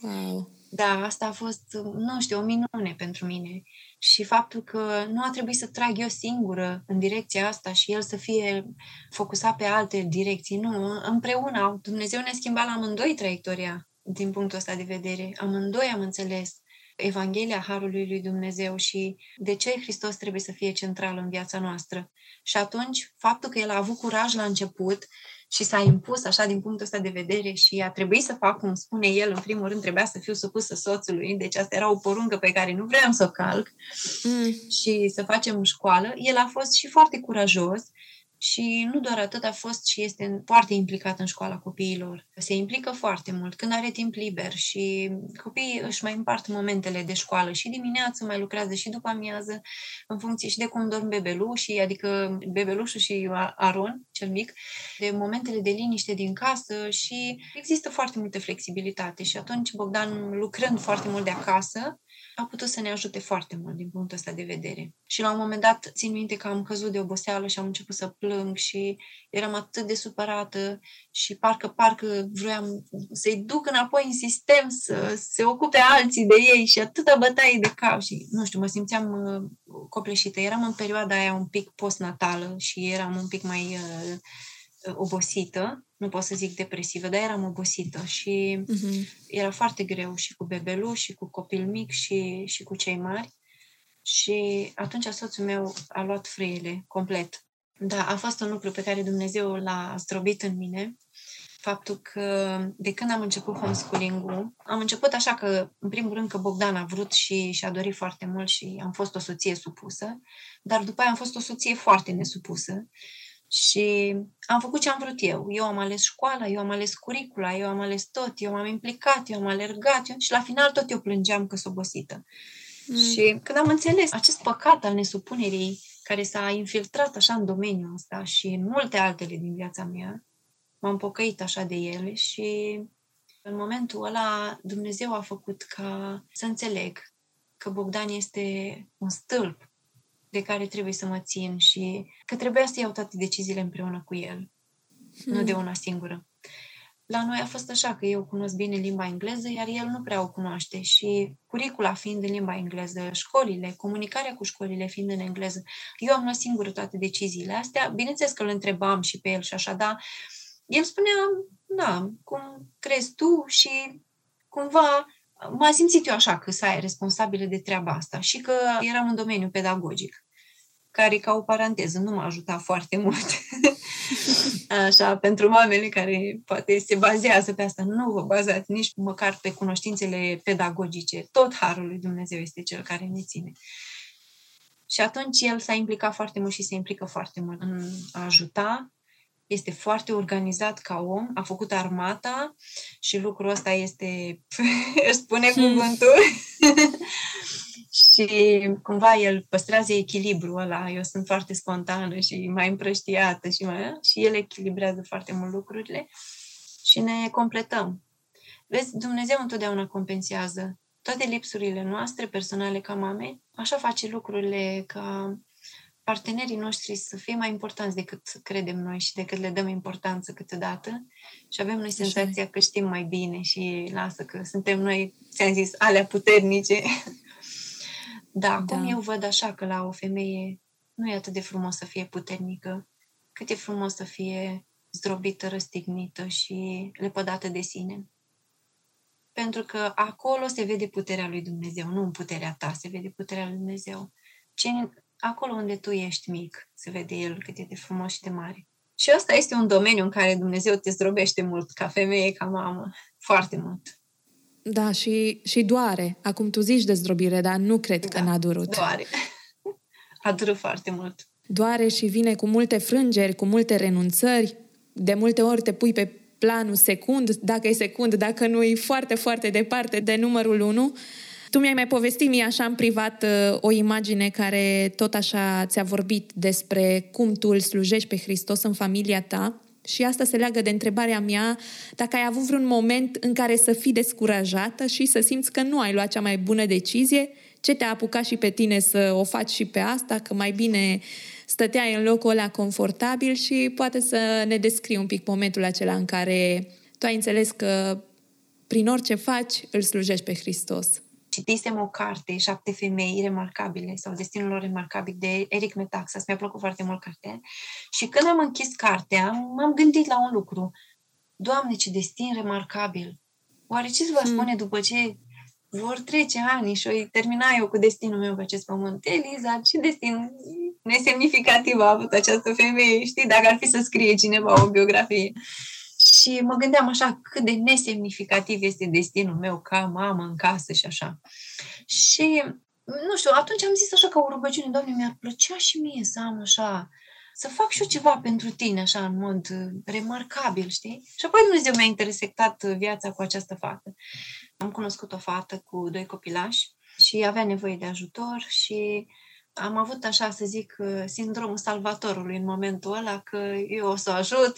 A: Wow!
B: Da, asta a fost, nu știu, o minune pentru mine. Și faptul că nu a trebuit să trag eu singură în direcția asta și el să fie focusat pe alte direcții. Nu, împreună. Dumnezeu ne-a schimbat la amândoi traiectoria din punctul ăsta de vedere. Amândoi am înțeles Evanghelia Harului lui Dumnezeu și de ce Hristos trebuie să fie central în viața noastră. Și atunci, faptul că el a avut curaj la început și s-a impus așa din punctul ăsta de vedere și a trebuit să fac cum spune el, în primul rând trebuia să fiu supusă soțului, deci asta era o poruncă pe care nu vreau să o calc mm. și să facem școală. El a fost și foarte curajos și nu doar atât, a fost și este foarte implicat în școala copiilor. Se implică foarte mult. Când are timp liber și copiii își mai împart momentele de școală. Și dimineață mai lucrează și după amiază în funcție și de cum dorm bebelușii, adică bebelușul și Aron, cel mic, de momentele de liniște din casă și există foarte multă flexibilitate. Și atunci Bogdan lucrând foarte mult de acasă, a putut să ne ajute foarte mult din punctul ăsta de vedere. Și la un moment dat țin minte că am căzut de oboseală și am început să plâng și eram atât de supărată și parcă, parcă vroiam să-i duc înapoi în sistem, să se ocupe alții de ei și atâta bătaie de cap și, nu știu, mă simțeam uh, copleșită. Eram în perioada aia un pic postnatală și eram un pic mai uh, obosită nu pot să zic depresivă, dar eram obosită și uh-huh. era foarte greu și cu bebeluș și cu copil mic și, și cu cei mari. Și atunci soțul meu a luat frâiele complet. Da, a fost un lucru pe care Dumnezeu l-a zdrobit în mine. Faptul că de când am început homeschooling-ul, am început așa că, în primul rând, că Bogdan a vrut și și-a dorit foarte mult și am fost o soție supusă, dar după aia am fost o soție foarte nesupusă și am făcut ce am vrut eu. Eu am ales școala, eu am ales curicula, eu am ales tot, eu m-am implicat, eu am alergat eu, și la final tot eu plângeam că sunt obosită. Mm. Și când am înțeles acest păcat al nesupunerii care s-a infiltrat așa în domeniul ăsta și în multe altele din viața mea, m-am pocăit așa de ele și în momentul ăla Dumnezeu a făcut ca să înțeleg că Bogdan este un stâlp de care trebuie să mă țin și că trebuia să iau toate deciziile împreună cu el, hmm. nu de una singură. La noi a fost așa că eu cunosc bine limba engleză, iar el nu prea o cunoaște și curicula fiind în limba engleză, școlile, comunicarea cu școlile fiind în engleză, eu am luat singură toate deciziile astea. Bineînțeles că îl întrebam și pe el și așa, dar el spunea, da, cum crezi tu și cumva m-am simțit eu așa că să ai responsabilă de treaba asta și că eram în domeniul pedagogic, care, ca o paranteză, nu m-a ajutat foarte mult. așa, pentru mamele care poate se bazează pe asta, nu vă bazați nici măcar pe cunoștințele pedagogice. Tot Harul lui Dumnezeu este cel care ne ține. Și atunci el s-a implicat foarte mult și se implică foarte mult în a ajuta este foarte organizat ca om, a făcut armata și lucrul ăsta este, își spune hmm. cuvântul, și cumva el păstrează echilibrul ăla. Eu sunt foarte spontană și mai împrăștiată și mai... Și el echilibrează foarte mult lucrurile și ne completăm. Vezi, Dumnezeu întotdeauna compensează toate lipsurile noastre personale ca mame, așa face lucrurile ca partenerii noștri să fie mai importanți decât credem noi și decât le dăm importanță câteodată și avem noi senzația că știm mai bine și lasă că suntem noi, ți-am zis, alea puternice. da, da, cum eu văd așa că la o femeie nu e atât de frumos să fie puternică, cât e frumos să fie zdrobită, răstignită și lepădată de sine. Pentru că acolo se vede puterea lui Dumnezeu, nu în puterea ta, se vede puterea lui Dumnezeu. Ce, acolo unde tu ești mic, se vede El cât e de frumos și de mare. Și ăsta este un domeniu în care Dumnezeu te zdrobește mult, ca femeie, ca mamă, foarte mult.
A: Da, și, și doare. Acum tu zici de zdrobire, dar nu cred da, că n-a durut.
B: doare. A durut foarte mult.
A: Doare și vine cu multe frângeri, cu multe renunțări. De multe ori te pui pe planul secund, dacă e secund, dacă nu e foarte, foarte departe de numărul 1. Tu mi-ai mai povestit mie așa în privat uh, o imagine care tot așa ți-a vorbit despre cum tu îl slujești pe Hristos în familia ta și asta se leagă de întrebarea mea dacă ai avut vreun moment în care să fii descurajată și să simți că nu ai luat cea mai bună decizie, ce te-a apucat și pe tine să o faci și pe asta, că mai bine stăteai în locul ăla confortabil și poate să ne descrii un pic momentul acela în care tu ai înțeles că prin orice faci îl slujești pe Hristos.
B: Citisem o carte, Șapte femei remarcabile sau Destinul lor remarcabil de Eric Metaxas. Mi-a plăcut foarte mult cartea. Și când am închis cartea, m-am gândit la un lucru. Doamne, ce destin remarcabil! Oare ce se va hmm. spune după ce vor trece ani și o termina eu cu destinul meu pe acest pământ? Eliza, ce destin nesemnificativ a avut această femeie, știi, dacă ar fi să scrie cineva o biografie. Și mă gândeam așa cât de nesemnificativ este destinul meu ca mamă în casă și așa. Și, nu știu, atunci am zis așa ca o rugăciune, Doamne, mi-ar plăcea și mie să am așa, să fac și eu ceva pentru tine, așa, în mod remarcabil, știi? Și apoi Dumnezeu mi-a intersectat viața cu această fată. Am cunoscut o fată cu doi copilași și avea nevoie de ajutor și am avut, așa să zic, sindromul salvatorului în momentul ăla, că eu o să o ajut,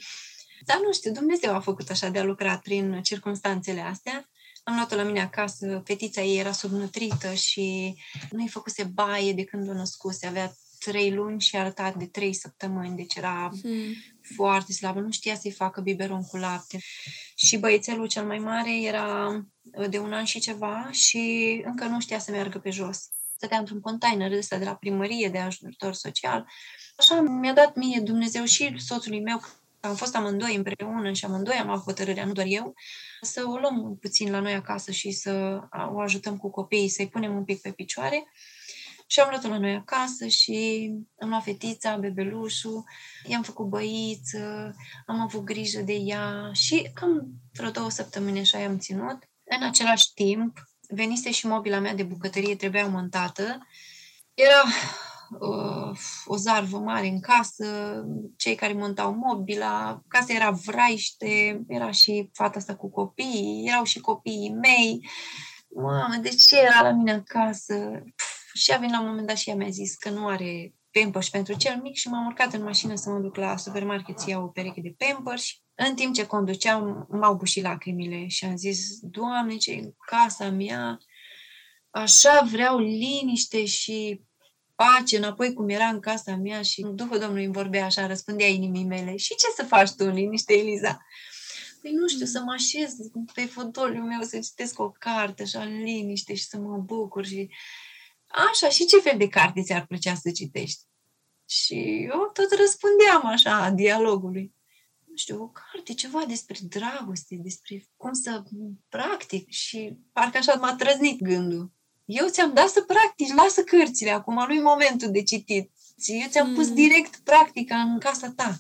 B: dar nu știu, Dumnezeu a făcut așa de a lucra prin circunstanțele astea. Am luat-o la mine acasă, fetița ei era subnutrită și nu-i făcuse baie de când o născuse, avea trei luni și arătat de trei săptămâni, deci era hmm. foarte slabă, nu știa să-i facă biberon cu lapte. Și băiețelul cel mai mare era de un an și ceva și încă nu știa să meargă pe jos. Stătea într-un container ăsta de la primărie de ajutor social. Așa mi-a dat mie Dumnezeu și soțului meu am fost amândoi împreună și amândoi am luat hotărârea, nu doar eu, să o luăm puțin la noi acasă și să o ajutăm cu copiii, să-i punem un pic pe picioare. Și am luat-o la noi acasă și am luat fetița, bebelușul, i-am făcut băiță, am avut grijă de ea și cam vreo două săptămâni așa i-am ținut. În același timp, venise și mobila mea de bucătărie, trebuia montată. Era uh, o zarvă mare în casă, cei care montau mobila, casa era vraiște, era și fata asta cu copii, erau și copiii mei. Mamă, de ce era la mine acasă? și a venit la un moment dat și ea mi-a zis că nu are Pampers pentru cel mic și m-am urcat în mașină să mă duc la supermarket să iau o pereche de Pampers. În timp ce conduceam, m-au bușit lacrimile și am zis, Doamne, ce casa mea, așa vreau liniște și pace înapoi cum era în casa mea și Duhul Domnului îmi vorbea așa, răspundea inimii mele. Și ce să faci tu în liniște, Eliza? Păi nu știu, să mă așez pe fotoliul meu, să citesc o carte așa în liniște și să mă bucur și... Așa, și ce fel de carte ți-ar plăcea să citești? Și eu tot răspundeam așa dialogului. Nu știu, o carte, ceva despre dragoste, despre cum să practic și parcă așa m-a trăznit gândul. Eu ți-am dat să practici, lasă cărțile acum, nu-i momentul de citit. Eu ți-am mm. pus direct practica în casa ta.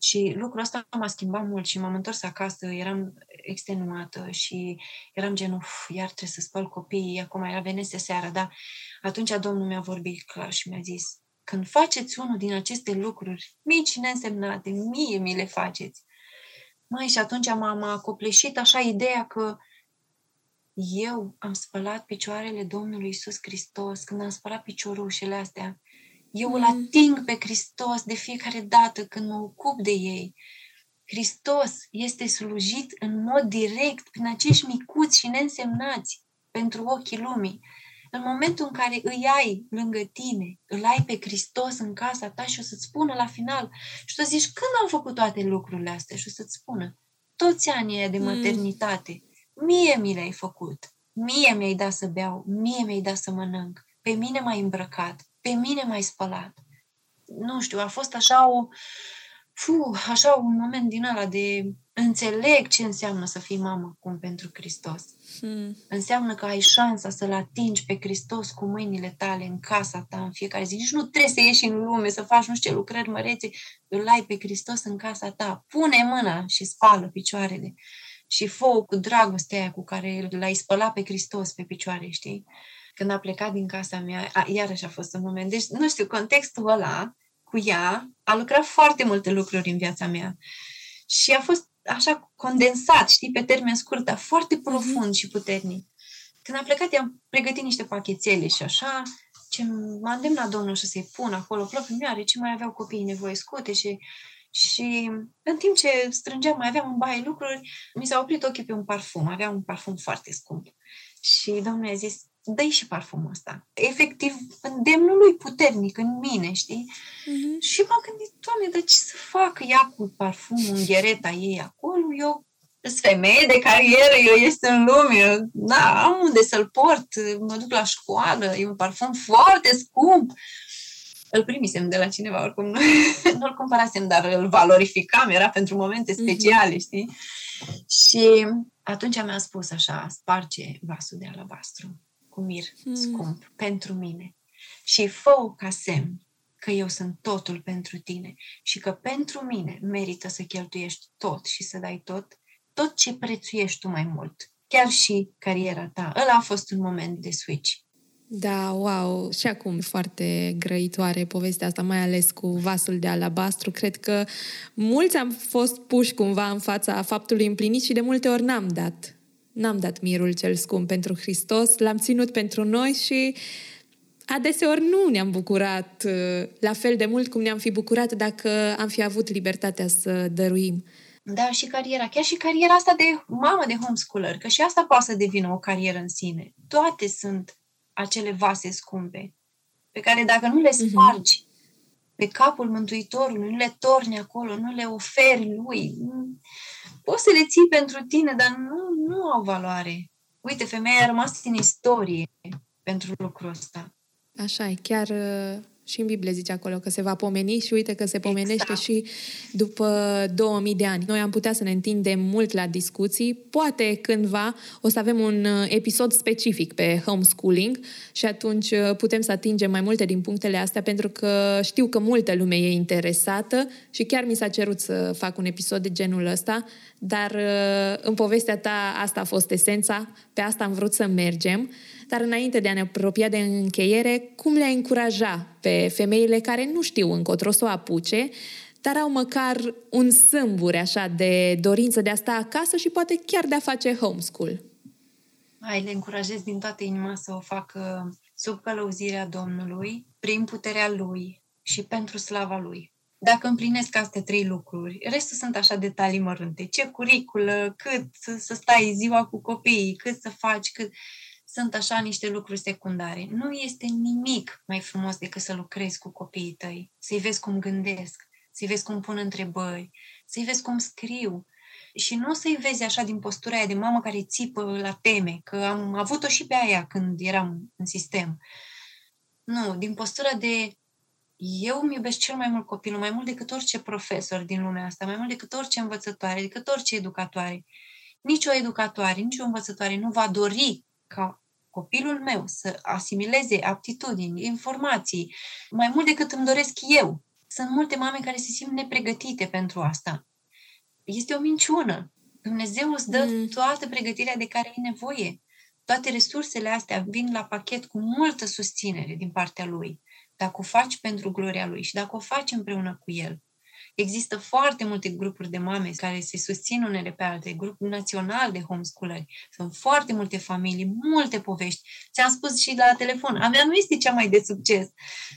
B: Și lucrul ăsta m-a schimbat mult și m-am întors acasă, eram extenuată și eram genul, iar trebuie să spăl copiii, acum era venese seara, dar atunci Domnul mi-a vorbit clar și mi-a zis, când faceți unul din aceste lucruri mici și neînsemnate, mie mi le faceți. Mai și atunci m-am acopleșit așa ideea că eu am spălat picioarele Domnului Isus Hristos, când am spălat piciorușele astea, eu îl mm. ating pe Hristos de fiecare dată când mă ocup de ei. Hristos este slujit în mod direct prin acești micuți și neînsemnați pentru ochii lumii. În momentul în care îi ai lângă tine, îl ai pe Hristos în casa ta și o să-ți spună la final și tu zici, când am făcut toate lucrurile astea? Și o să-ți spună, toți anii de mm. maternitate, mm. Mie mi le-ai făcut, mie mi-ai dat să beau, mie mi-ai dat să mănânc, pe mine m-ai îmbrăcat, pe mine m-ai spălat. Nu știu, a fost așa o, fu, așa un moment din ăla de înțeleg ce înseamnă să fii mamă cum pentru Hristos. Hmm. Înseamnă că ai șansa să-L atingi pe Hristos cu mâinile tale în casa ta în fiecare zi. Nici nu trebuie să ieși în lume, să faci nu știu ce lucrări mărețe. Îl ai pe Hristos în casa ta. Pune mâna și spală picioarele. Și fă cu dragostea aia cu care l-ai spălat pe Hristos pe picioare, știi? Când a plecat din casa mea, a, iarăși a fost un moment. Deci, nu știu, contextul ăla cu ea a lucrat foarte multe lucruri în viața mea. Și a fost așa condensat, știi, pe termen scurt, dar foarte mhm. profund și puternic. Când am plecat, i-am pregătit niște pachetele și așa, ce m-a îndemnat Domnul să se-i pun acolo plăpimioare, ce mai aveau copiii nevoie scute și și în timp ce strângeam, mai aveam în baie lucruri, mi s-a oprit ochii pe un parfum. Avea un parfum foarte scump. Și Domnul a zis, dă și parfumul ăsta. Efectiv, îndemnul lui puternic în mine, știi? Mm-hmm. Și m-am gândit, Doamne, dar ce să fac ea cu parfumul în ghereta ei acolo? Eu sunt femeie de carieră, eu este în lume, da, am unde să-l port, mă duc la școală, e un parfum foarte scump. Îl primisem de la cineva, oricum nu, nu-l cumpărasem, dar îl valorificam, era pentru momente mhm. speciale, mm-hmm. știi? Și atunci mi-a spus așa, sparge vasul de alabastru cu mir mm. scump pentru mine și fă ca semn că eu sunt totul pentru tine și că pentru mine merită să cheltuiești tot și să dai tot, tot ce prețuiești tu mai mult, chiar și cariera ta. Ăla a fost un moment de switch.
A: Da, wow! Și acum foarte grăitoare povestea asta, mai ales cu vasul de alabastru. Cred că mulți am fost puși cumva în fața faptului împlinit și de multe ori n-am dat N-am dat mirul cel scump pentru Hristos, l-am ținut pentru noi și adeseori nu ne-am bucurat uh, la fel de mult cum ne-am fi bucurat dacă am fi avut libertatea să dăruim.
B: Da, și cariera, chiar și cariera asta de mamă de homeschooler, că și asta poate să devină o carieră în sine. Toate sunt acele vase scumpe, pe care dacă nu le mhm. spargi mm-hmm. pe capul Mântuitorului, nu le torni acolo, nu le oferi lui, poți să le ții pentru tine, dar nu, nu au valoare. Uite, femeia a rămas în istorie pentru lucrul ăsta.
A: Așa e, chiar uh, și în Biblie zice acolo că se va pomeni și uite că se pomenește exact. și după 2000 de ani. Noi am putea să ne întindem mult la discuții. Poate cândva o să avem un uh, episod specific pe homeschooling și atunci uh, putem să atingem mai multe din punctele astea pentru că știu că multă lume e interesată și chiar mi s-a cerut să fac un episod de genul ăsta, dar uh, în povestea ta asta a fost esența, pe asta am vrut să mergem. Dar înainte de a ne apropia de încheiere, cum le-ai încuraja pe femeile care nu știu încotro să o apuce, dar au măcar un sâmbure așa de dorință de a sta acasă și poate chiar de a face homeschool?
B: Hai, le încurajez din toată inima să o facă sub călăuzirea Domnului, prin puterea Lui și pentru slava Lui. Dacă împlinesc astea trei lucruri, restul sunt așa detalii mărunte. Ce curiculă, cât să stai ziua cu copiii, cât să faci, cât sunt așa niște lucruri secundare. Nu este nimic mai frumos decât să lucrezi cu copiii tăi, să-i vezi cum gândesc, să-i vezi cum pun întrebări, să-i vezi cum scriu. Și nu să-i vezi așa din postura aia de mamă care țipă la teme, că am avut-o și pe aia când eram în sistem. Nu, din postura de eu îmi iubesc cel mai mult copilul, mai mult decât orice profesor din lumea asta, mai mult decât orice învățătoare, decât orice educatoare. Nici o educatoare, nici o învățătoare nu va dori ca copilul meu să asimileze aptitudini, informații, mai mult decât îmi doresc eu. Sunt multe mame care se simt nepregătite pentru asta. Este o minciună. Dumnezeu îți dă mm. toată pregătirea de care ai nevoie. Toate resursele astea vin la pachet cu multă susținere din partea Lui. Dacă o faci pentru gloria Lui și dacă o faci împreună cu El. Există foarte multe grupuri de mame care se susțin unele pe alte, grupuri național de homeschooleri. Sunt foarte multe familii, multe povești. Ți-am spus și la telefon, a mea nu este cea mai de succes.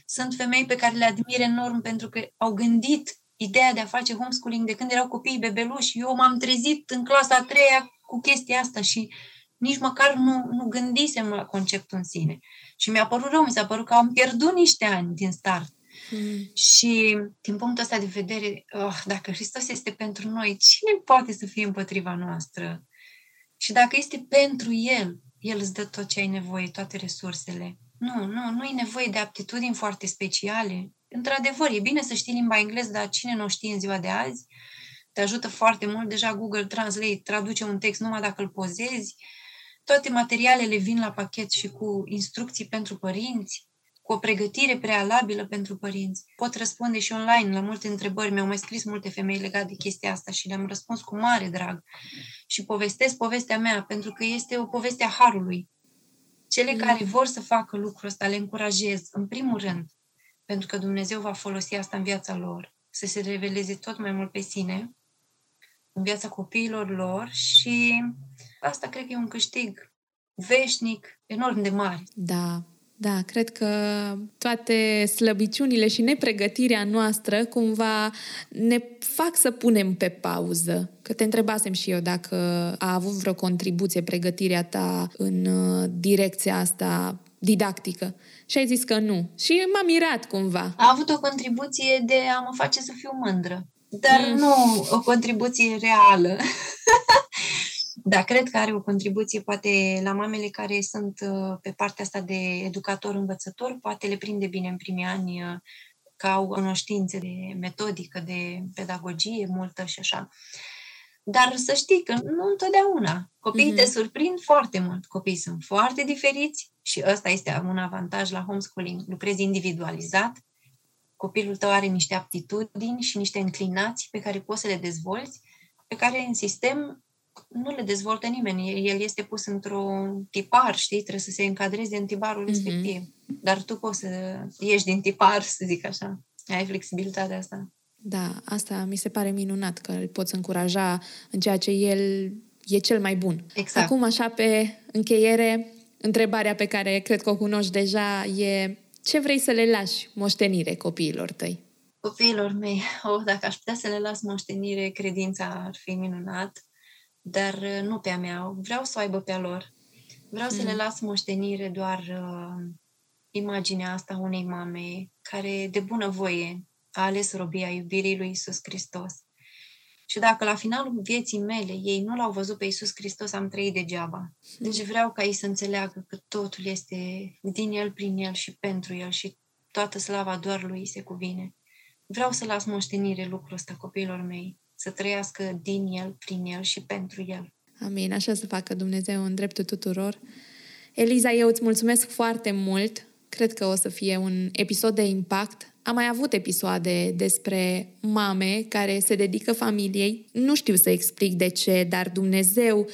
B: Sunt femei pe care le admir enorm pentru că au gândit ideea de a face homeschooling de când erau copiii bebeluși. Eu m-am trezit în clasa a treia cu chestia asta și nici măcar nu, nu gândisem la conceptul în sine. Și mi-a părut rău, mi s-a părut că am pierdut niște ani din start. Mm. Și din punctul ăsta de vedere, oh, dacă Hristos este pentru noi, cine poate să fie împotriva noastră? Și dacă este pentru El, El îți dă tot ce ai nevoie, toate resursele. Nu, nu, nu e nevoie de aptitudini foarte speciale. Într-adevăr, e bine să știi limba engleză, dar cine nu știe în ziua de azi, te ajută foarte mult. Deja Google Translate traduce un text numai dacă îl pozezi. Toate materialele vin la pachet și cu instrucții pentru părinți cu o pregătire prealabilă pentru părinți. Pot răspunde și online la multe întrebări. Mi-au mai scris multe femei legate de chestia asta și le-am răspuns cu mare drag. Și povestesc povestea mea, pentru că este o poveste a Harului. Cele mm. care vor să facă lucrul ăsta le încurajez, în primul rând, pentru că Dumnezeu va folosi asta în viața lor, să se reveleze tot mai mult pe sine, în viața copiilor lor și asta cred că e un câștig veșnic, enorm de mare.
A: Da, da, cred că toate slăbiciunile și nepregătirea noastră cumva ne fac să punem pe pauză. Că te întrebasem și eu dacă a avut vreo contribuție pregătirea ta în uh, direcția asta didactică. Și ai zis că nu. Și m-a mirat cumva.
B: A avut o contribuție de a mă face să fiu mândră. Dar mm. nu o contribuție reală. Da, cred că are o contribuție poate la mamele care sunt uh, pe partea asta de educator-învățător, poate le prinde bine în primii ani uh, că au cunoștințe de metodică, de pedagogie multă și așa. Dar să știi că nu întotdeauna. Copiii mm-hmm. te surprind foarte mult. Copiii sunt foarte diferiți și ăsta este un avantaj la homeschooling. Lucrezi individualizat, copilul tău are niște aptitudini și niște înclinații pe care poți să le dezvolți, pe care în sistem nu le dezvoltă nimeni. El este pus într-un tipar, știi? Trebuie să se încadreze în tiparul mm-hmm. respectiv. Dar tu poți să ieși din tipar, să zic așa. Ai flexibilitatea asta.
A: Da, asta mi se pare minunat, că îl poți încuraja în ceea ce el e cel mai bun.
B: Exact.
A: Acum, așa, pe încheiere, întrebarea pe care cred că o cunoști deja e ce vrei să le lași moștenire copiilor tăi?
B: Copiilor mei, oh, dacă aș putea să le las moștenire, credința ar fi minunat dar uh, nu pe a mea. Vreau să o aibă pe a lor. Vreau mm. să le mm. las moștenire doar uh, imaginea asta unei mame care de bunăvoie a ales robia iubirii lui Isus Hristos. Și dacă la finalul vieții mele ei nu l-au văzut pe Isus Hristos, am trăit degeaba. Deci vreau ca ei să înțeleagă că totul este din El, prin El și pentru El și toată slava doar lui se cuvine. Vreau să las moștenire lucrul ăsta copiilor mei să trăiască din El, prin El și pentru El.
A: Amin. Așa să facă Dumnezeu în dreptul tuturor. Eliza, eu îți mulțumesc foarte mult. Cred că o să fie un episod de impact. Am mai avut episoade despre mame care se dedică familiei. Nu știu să explic de ce, dar Dumnezeu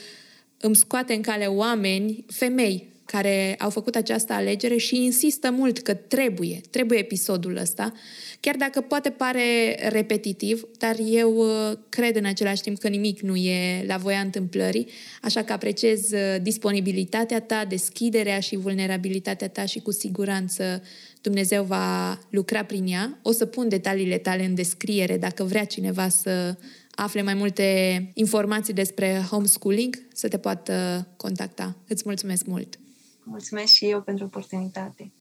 A: îmi scoate în cale oameni, femei, care au făcut această alegere și insistă mult că trebuie, trebuie episodul ăsta, chiar dacă poate pare repetitiv, dar eu uh, cred în același timp că nimic nu e la voia întâmplării, așa că apreciez uh, disponibilitatea ta, deschiderea și vulnerabilitatea ta și cu siguranță Dumnezeu va lucra prin ea. O să pun detaliile tale în descriere dacă vrea cineva să afle mai multe informații despre homeschooling, să te poată contacta. Îți mulțumesc mult!
B: Mulțumesc și eu pentru oportunitate.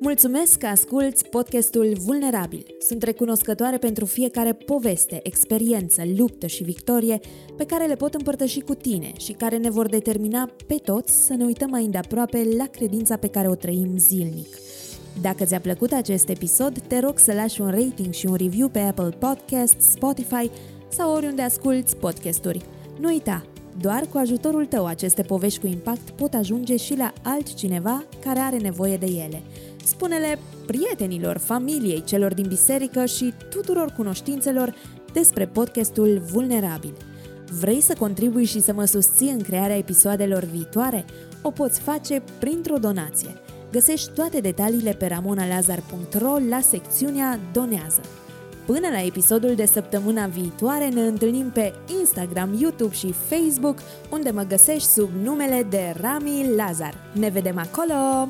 A: Mulțumesc că asculți podcastul Vulnerabil. Sunt recunoscătoare pentru fiecare poveste, experiență, luptă și victorie pe care le pot împărtăși cu tine și care ne vor determina pe toți să ne uităm mai îndeaproape la credința pe care o trăim zilnic. Dacă ți-a plăcut acest episod, te rog să lași un rating și un review pe Apple Podcasts, Spotify sau oriunde asculti podcasturi. Nu uita, doar cu ajutorul tău aceste povești cu impact pot ajunge și la altcineva care are nevoie de ele. Spune-le prietenilor, familiei, celor din biserică și tuturor cunoștințelor despre podcastul Vulnerabil. Vrei să contribui și să mă susții în crearea episoadelor viitoare? O poți face printr-o donație. Găsești toate detaliile pe ramonalazar.ro la secțiunea Donează. Până la episodul de săptămâna viitoare ne întâlnim pe Instagram, YouTube și Facebook, unde mă găsești sub numele de Rami Lazar. Ne vedem acolo!